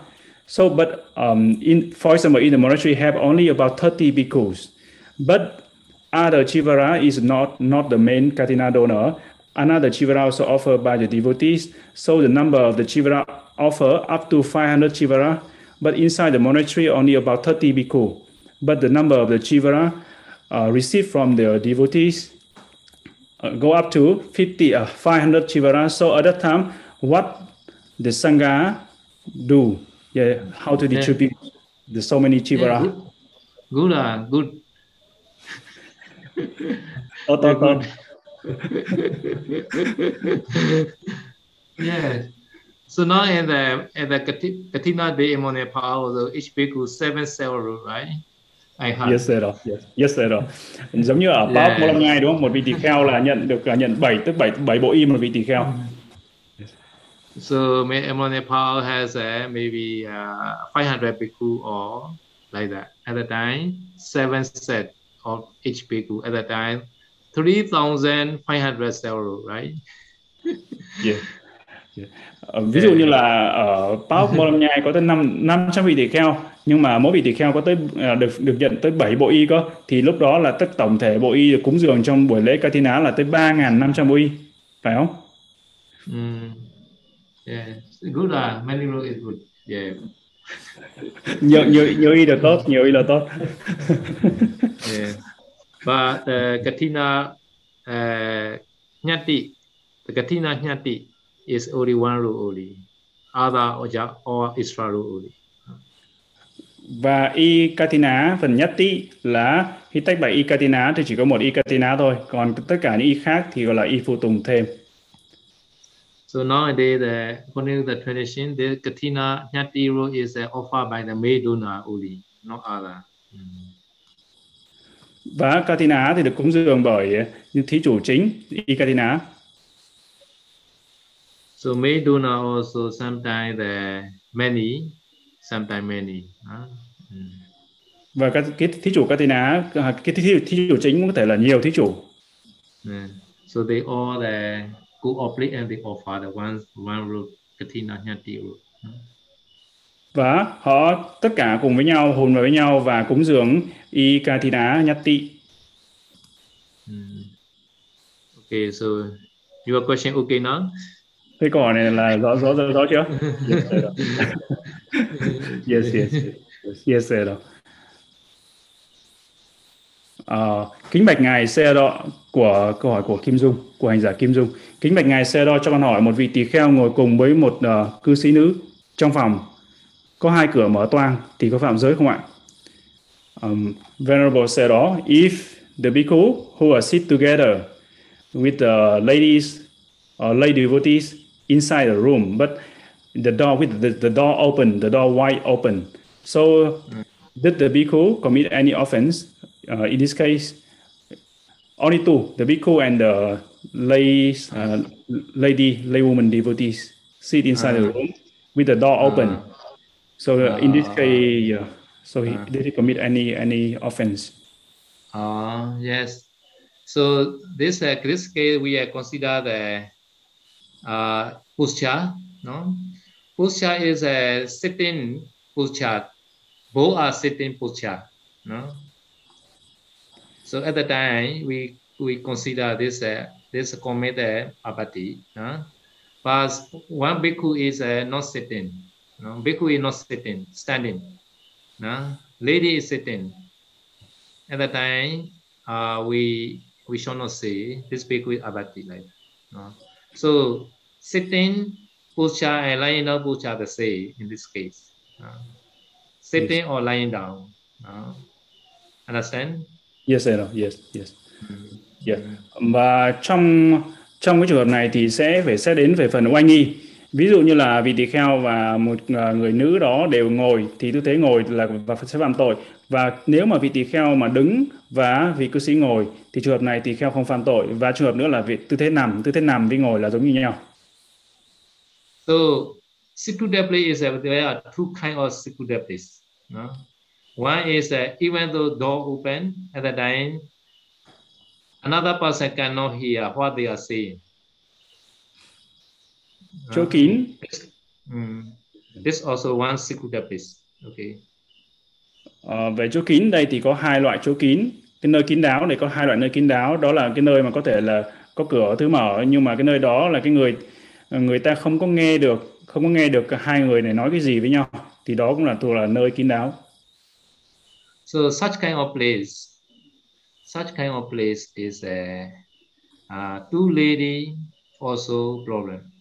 So, but um, in, for example, in the monastery have only about 30 bhikkhus, but other chivara is not, not the main katina donor. Another chivara also offered by the devotees. So the number of the chivara offer up to 500 chivara, but inside the monastery only about 30 bhikkhu. But the number of the chivara received from the devotees uh, go up to 50, uh, 500 chivara. So at that time, what the sangha do yeah how to distribute yeah. the so many chivara yeah, good good, uh, good. oh, oh, oh. yeah so now in the in the Katina Day Power, the each bhikkhu seven cell rule, right? Yes, sir. Yes, yes, sir. Giống như ở Pháp yeah. Ngay đúng không? Một vị tỳ kheo là nhận được nhận 7 tức 7 7 bộ im một vị tỳ kheo. So Nepal has uh, maybe uh, 500 bhikkhu or like that. At the time, seven set of each bhikkhu. At the time, 3,500 several, right? yeah. yeah. Uh, ví dụ như là ở Park Molam Nhai có tới 5 500 vị tỳ kheo nhưng mà mỗi vị tỳ kheo có tới uh, được được nhận tới 7 bộ y có thì lúc đó là tất tổng thể bộ y được cúng dường trong buổi lễ Katina là tới 3.500 bộ y phải không? Mm. Yeah, good là many rule is good. Yeah. nhiều nhiều nhiều ý là tốt, nhiều ý là tốt. yeah. But uh, Katina uh, Nyati, the Katina Nyati is only one rule only. Other or, or extra rule only. Và y katina phần nhất tí là khi tách bài y katina thì chỉ có một y katina thôi, còn tất cả những y khác thì gọi là y phụ tùng thêm. So nowadays, the, according to the tradition, the Katina Nyatiro is uh, offered by the Meduna only, not other. Mm. Và Katina thì được cúng dường bởi thí chủ chính, y Katina. So Meduna also sometimes the many, sometimes many. Huh? Mm. Và các cái thí chủ Katina, cái thí, thí chủ chính cũng có thể là nhiều thí chủ. Yeah. So they all the good oblique and they offer the one one root katina nyati root. Và họ tất cả cùng với nhau hồn vào với nhau và cúng dường y katina nhati. Mm. Okay, so your question okay now? Thế câu hỏi này là rõ rõ rõ, rõ chưa? yes, yes, yes, yes, yes, yes. Uh, kính bạch ngài xe đo của câu hỏi của Kim Dung của hành giả Kim Dung kính bạch ngài xe đo cho con hỏi một vị tỳ kheo ngồi cùng với một uh, cư sĩ nữ trong phòng có hai cửa mở toang thì có phạm giới không ạ um, Venerable said đó if the bhikkhu who are sit together with the ladies or lady devotees inside the room but the door with the, the door open the door wide open. So did the bhikkhu commit any offense? Uh, in this case, only two, the bhikkhu and the lay, uh, lady, laywoman devotees sit inside uh, the room with the door open. Uh, so uh, in this case, so he did he commit any any offense? Uh, yes. So this uh, this case we consider the uh, no? Pushcha is a sitting pushcha both are sitting posture. No? So at the time we we consider this uh, this committed apathy. No? But one bhikkhu is uh, not sitting. No? Bhikkhu is not sitting, standing. No? Lady is sitting. At the time, uh, we we shall not say this bhikkhu is abati like. No? So sitting posture and lying down posture the same in this case. Uh, sitting yes. or lying down. Uh, understand? Yes, sir. Yes, yes. Mm. Yeah. Và trong trong cái trường hợp này thì sẽ phải xét đến về phần oanh nghi. Ví dụ như là vị tỳ kheo và một à, người nữ đó đều ngồi thì tư thế ngồi là và sẽ phạm tội. Và nếu mà vị tỳ kheo mà đứng và vị cư sĩ ngồi thì trường hợp này tỳ kheo không phạm tội và trường hợp nữa là vị tư thế nằm, tư thế nằm với ngồi là giống như nhau. So secluded is a, there are two kind of secluded. No? One is that even though door open at the time, another person cannot hear what they are saying. Chỗ kín. Um, this also one secluded place. Okay. Ờ, về chỗ kín đây thì có hai loại chỗ kín. Cái nơi kín đáo này có hai loại nơi kín đáo. Đó là cái nơi mà có thể là có cửa thứ mở nhưng mà cái nơi đó là cái người người ta không có nghe được không có nghe được hai người này nói cái gì với nhau thì đó cũng là thuộc là nơi kín đáo. So such kind of place, such kind of place is a uh, two lady also problem.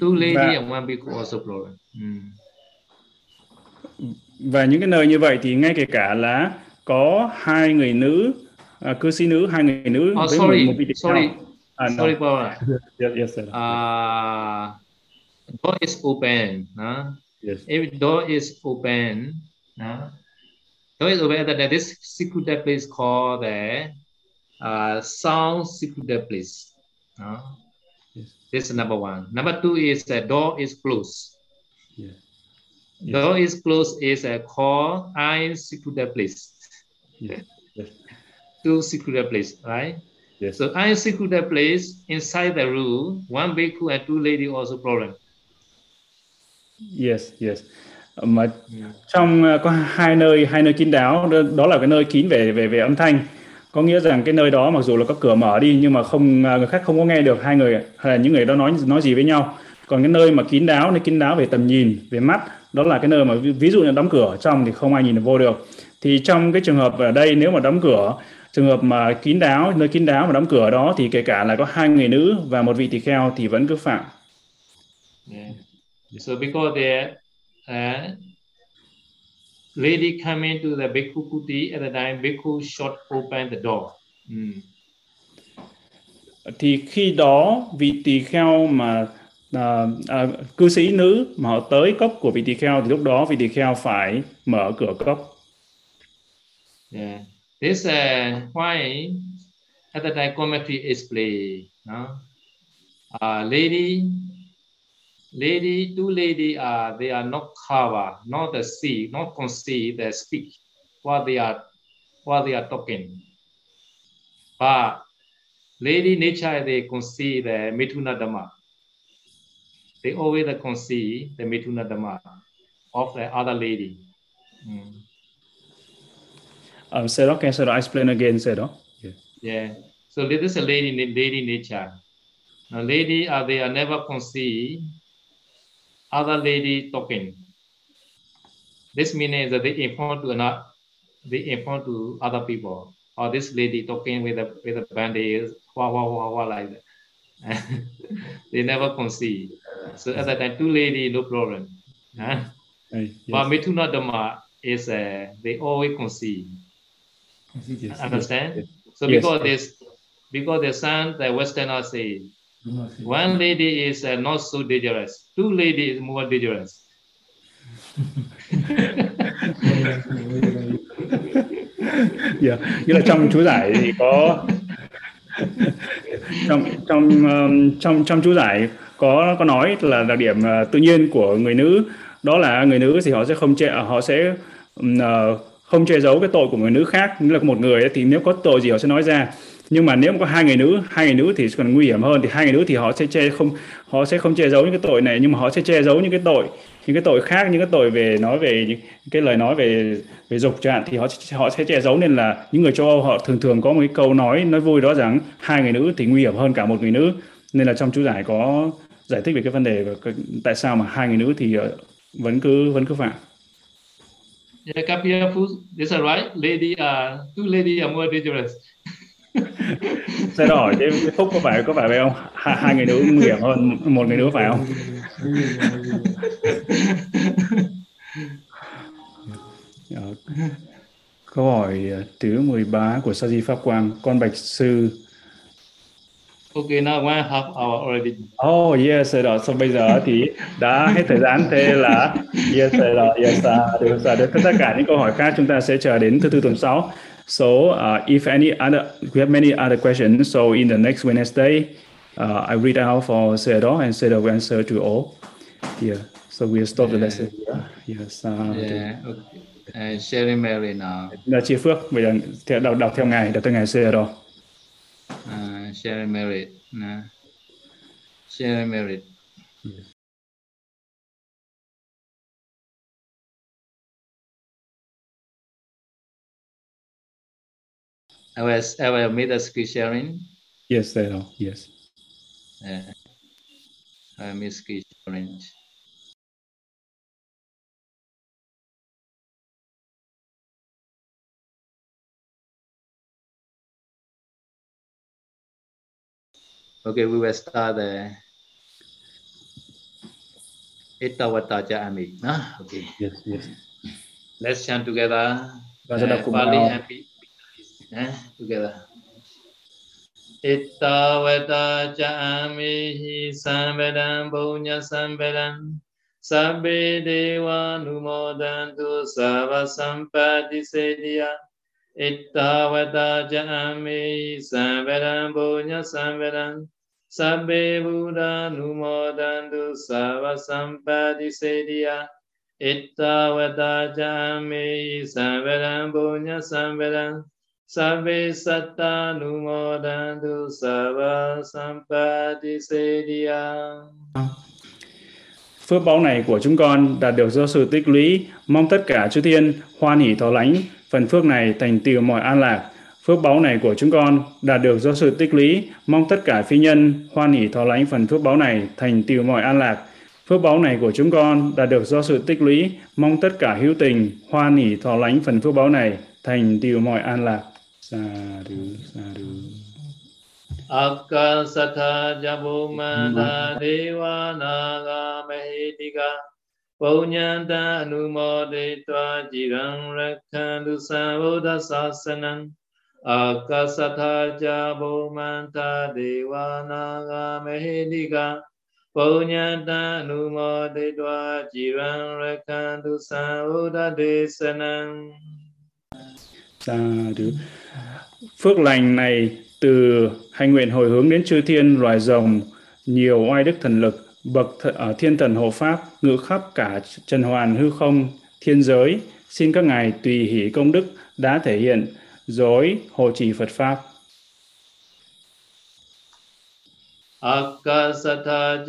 Two lady và, and one bhikkhu also problem. Mm. Và những cái nơi như vậy thì ngay kể cả là có hai người nữ, uh, cư sĩ nữ, hai người nữ oh, với sorry, một, một vị sorry. Uh, Sorry, no. yes, yes, sir. Uh, door is open. Huh? Yes. If door is open, huh? door is open, that this secret place called the uh, sound secret place. Huh? This is number one. Number two is the door is closed. Yeah. Yes. Door is closed is a called eye secret place. Yes. yes. Two secret place, right? Yes. So I secluded place inside the room, one bhikkhu and two lady also problem. Yes, yes. Mà yeah. trong uh, có hai nơi hai nơi kín đáo đó, đó là cái nơi kín về về về âm thanh có nghĩa rằng cái nơi đó mặc dù là có cửa mở đi nhưng mà không à, người khác không có nghe được hai người hay là những người đó nói nói gì với nhau. Còn cái nơi mà kín đáo nơi kín đáo về tầm nhìn về mắt đó là cái nơi mà ví dụ như đóng cửa ở trong thì không ai nhìn được vô được. Thì trong cái trường hợp ở đây nếu mà đóng cửa trường hợp mà kín đáo nơi kín đáo mà đóng cửa đó thì kể cả là có hai người nữ và một vị tỳ kheo thì vẫn cứ phạm. Yeah. so because there uh, lady come into the bhikkhu kuti at the time bhikkhu shut open the door mm. thì khi đó vị tỳ kheo mà à, à, cư sĩ nữ mà họ tới cốc của vị tỳ kheo thì lúc đó vị tỳ kheo phải mở cửa cốc. Yeah. This uh, why at the time commentary is play. No? Uh, lady, lady, two lady are uh, they are not cover, not the see, not conceive, they speak what they are what they are talking. But lady nature they conceive the mituna dhamma. They always conceive the mituna dhamma of the other lady. Mm. Um, Sero, can Sero explain again, Sero? Yeah. yeah. So this is a lady, lady nature. A lady, uh, they are never conceive other lady talking. This means that they inform to not they inform to other people. Or this lady talking with a with a bandage, wah wah wah wah like that. they never conceive. So at that time, two lady, no problem. Huh? Yes. But Mithuna Dhamma is uh, they always conceive. Yes. Understand? Yes. So yes. because this, because the son, the Westerner say, one lady is uh, not so dangerous, two lady is more dangerous. yeah. Nghĩa là trong chú giải thì có trong trong um, trong trong chú giải có có nói là đặc điểm uh, tự nhiên của người nữ đó là người nữ thì họ sẽ không che họ sẽ uh, không che giấu cái tội của người nữ khác như là một người ấy, thì nếu có tội gì họ sẽ nói ra nhưng mà nếu mà có hai người nữ hai người nữ thì còn nguy hiểm hơn thì hai người nữ thì họ sẽ che không họ sẽ không che giấu những cái tội này nhưng mà họ sẽ che giấu những cái tội những cái tội khác những cái tội về nói về những cái lời nói về về dục chẳng hạn thì họ họ sẽ che giấu nên là những người châu Âu họ thường thường có một cái câu nói nói vui đó rằng hai người nữ thì nguy hiểm hơn cả một người nữ nên là trong chú giải có giải thích về cái vấn đề và tại sao mà hai người nữ thì ờ, vẫn cứ vẫn cứ phạm. Yeah, Capia Food, that's right? Lady, uh, two lady are more dangerous. Sẽ hỏi cái, cái phúc có phải có phải vậy không? Hai, hai người nữ nguy hiểm hơn một người nữ phải không? Dạ. Câu hỏi ờ, thứ 13 của Sa Di Pháp Quang, con bạch sư Okay, now one half hour already. Oh yes, rồi. So bây giờ thì đã hết thời gian thế là yes rồi. Yes, uh, được rồi. Tất cả những câu hỏi khác chúng ta sẽ chờ đến thứ tư tuần sau. So uh, if any other, we have many other questions. So in the next Wednesday, uh, I read out for Sedo and Sedo will answer to all. Yeah. So we'll stop yeah. the lesson here. Yes. Uh, yeah. Okay. Uh, sharing Mary now. Là chia phước. Bây giờ đọc, đọc theo ngài, đọc theo ngài Sedo. Uh, share merit. Uh, share merit. Yes. I was I will meet a screen sharing. Yes, they are. Yes. I miss screen sharing. Okay, we will start the Itawata Ami. No? Okay. Yes, yes. Let's chant together. Uh, Pali and eh, together. cha amihi Samvedam Punya Samvedam Sabbe Deva Numodantu Sava Sampati Sediya Ittavata jami samvedam punya samvedam Sabbe Buddha numodantu sava sampati sediya Ittavata jami samvedam punya samvedam Sabbe satta numodantu sava sampati sediya Phước báo này của chúng con đạt được do sự tích lũy, mong tất cả chư thiên hoan hỷ thọ lãnh phần phước này thành tựu mọi an lạc. Phước báo này của chúng con đạt được do sự tích lũy, mong tất cả phi nhân hoan hỷ thọ lãnh phần phước báo này thành tựu mọi an lạc. Phước báo này của chúng con đạt được do sự tích lũy, mong tất cả hữu tình hoan hỷ thọ lãnh phần phước báo này thành tựu mọi an lạc. Sa du, sa du. Akasatha Jabumata Deva Naga Mahitika Punyanta Anumoditva Jirang Rakhantu Sambuddha Sasanam. Akasatha Jabomanta Devanaga Mahedika Punyanta Anumoditva Jirang Rakhantu Sambuddha Desanam Sadhu Phước lành này từ hành nguyện hồi hướng đến chư thiên loài rồng, nhiều oai đức thần lực, bậc th- ở thiên thần hộ pháp, ngự khắp cả trần hoàn hư không, thiên giới. Xin các ngài tùy hỷ công đức đã thể hiện dối hộ trì Phật pháp. Akasatha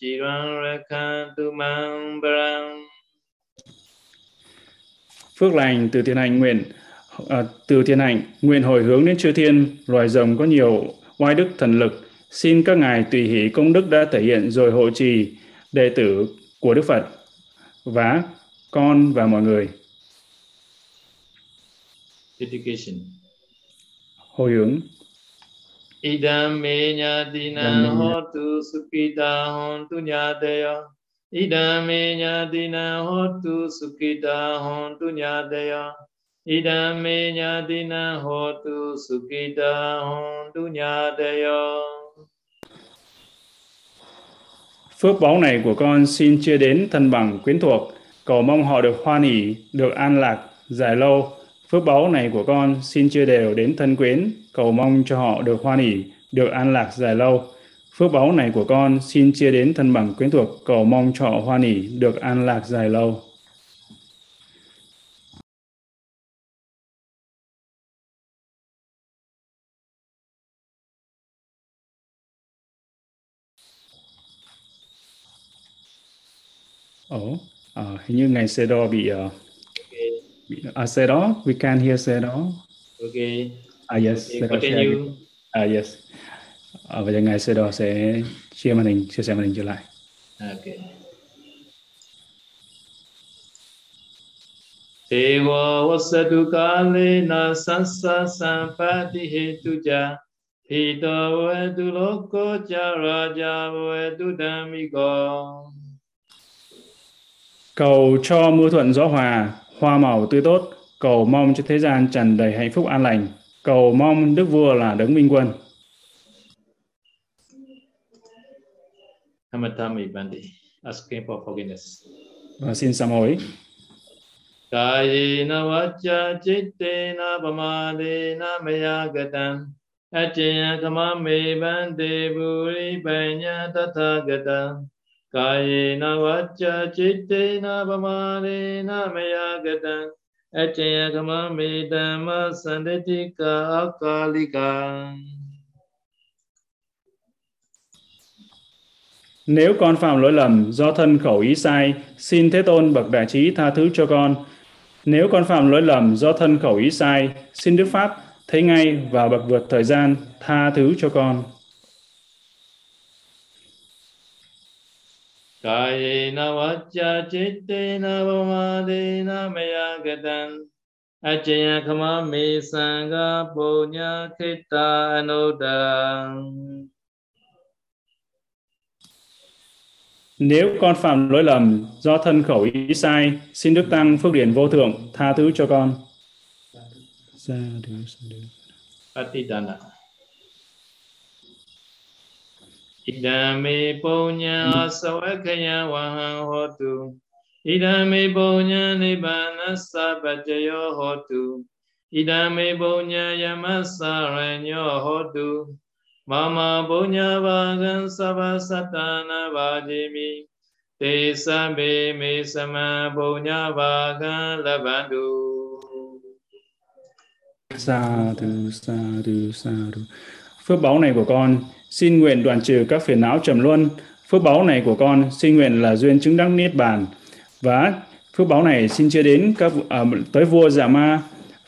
Jiran Rakantu Mambaram phước lành từ thiên hành nguyện à, từ thiên hành nguyện hồi hướng đến chư thiên loài rồng có nhiều oai đức thần lực xin các ngài tùy hỷ công đức đã thể hiện rồi hộ trì đệ tử của đức phật và con và mọi người Dedication. Hồi hướng Idam me nyatina hotu sukita hontu nyadeya Idame nyatina hotu sukita hontu nyadaya. Idame nyatina hotu sukita hontu nyadaya. Phước báu này của con xin chia đến thân bằng quyến thuộc, cầu mong họ được hoan hỷ, được an lạc, dài lâu. Phước báu này của con xin chia đều đến thân quyến, cầu mong cho họ được hoan hỷ, được an lạc dài lâu. Phước báu này của con xin chia đến thân bằng quyến thuộc cầu mong cho họ hoan hỷ, được an lạc dài lâu. Ồ, à, hình như ngài Sê Đo bị, uh, à, Sê Đo, we can hear Đo. Okay. Ah, yes. Okay, continue. Ah, yes. À, ngài Sê Đo sẽ chia màn hình, chia sẻ màn hình trở lại. Okay. Ewa wasatu kalena sansa sampati hetuja Hito vetu loko cha raja vetu dhamiko Cầu cho mưa thuận gió hòa, hoa màu tươi tốt, cầu mong cho thế gian tràn đầy hạnh phúc an lành, cầu mong Đức Vua là đấng minh quân. Hamatami Bandi, asking for forgiveness. Và xin sám hối. Kayena vacha chittena pamadena maya gatan Achaya kamame bande buri banya tatha gatan Kayena vacha chittena pamadena maya gatan Achaya kamame dhamma akalika Nếu con phạm lỗi lầm do thân khẩu ý sai, xin Thế Tôn bậc đại trí tha thứ cho con. Nếu con phạm lỗi lầm do thân khẩu ý sai, xin Đức Pháp thấy ngay và bậc vượt thời gian tha thứ cho con. Kayena vacha chittena pamadena maya gatan Achaya kamami sangha punya kita anudang Nếu con phạm lỗi lầm do thân khẩu ý sai, xin Đức Tăng phước điển vô thượng tha thứ cho con. Sa. Atidana Idame punya sawakaya wahang hotu Idame punya nibbana sabajayo hotu. Idame punya yamasaranyo hotu. Mama punya vagan sabasatana vajimi. Te sabe me sama punya vagan labandu. Sa du, sa du, sa du. Phước báu này của con xin nguyện đoàn trừ các phiền não trầm luân. Phước báu này của con xin nguyện là duyên chứng đắc niết bàn. Và phước báu này xin chia đến các à, tới vua giả Ma.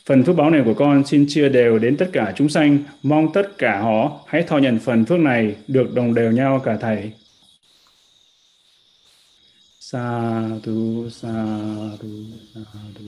Phần phước báu này của con xin chia đều đến tất cả chúng sanh, mong tất cả họ hãy thọ nhận phần phước này được đồng đều nhau cả thầy. Sa tu sa tu sa tu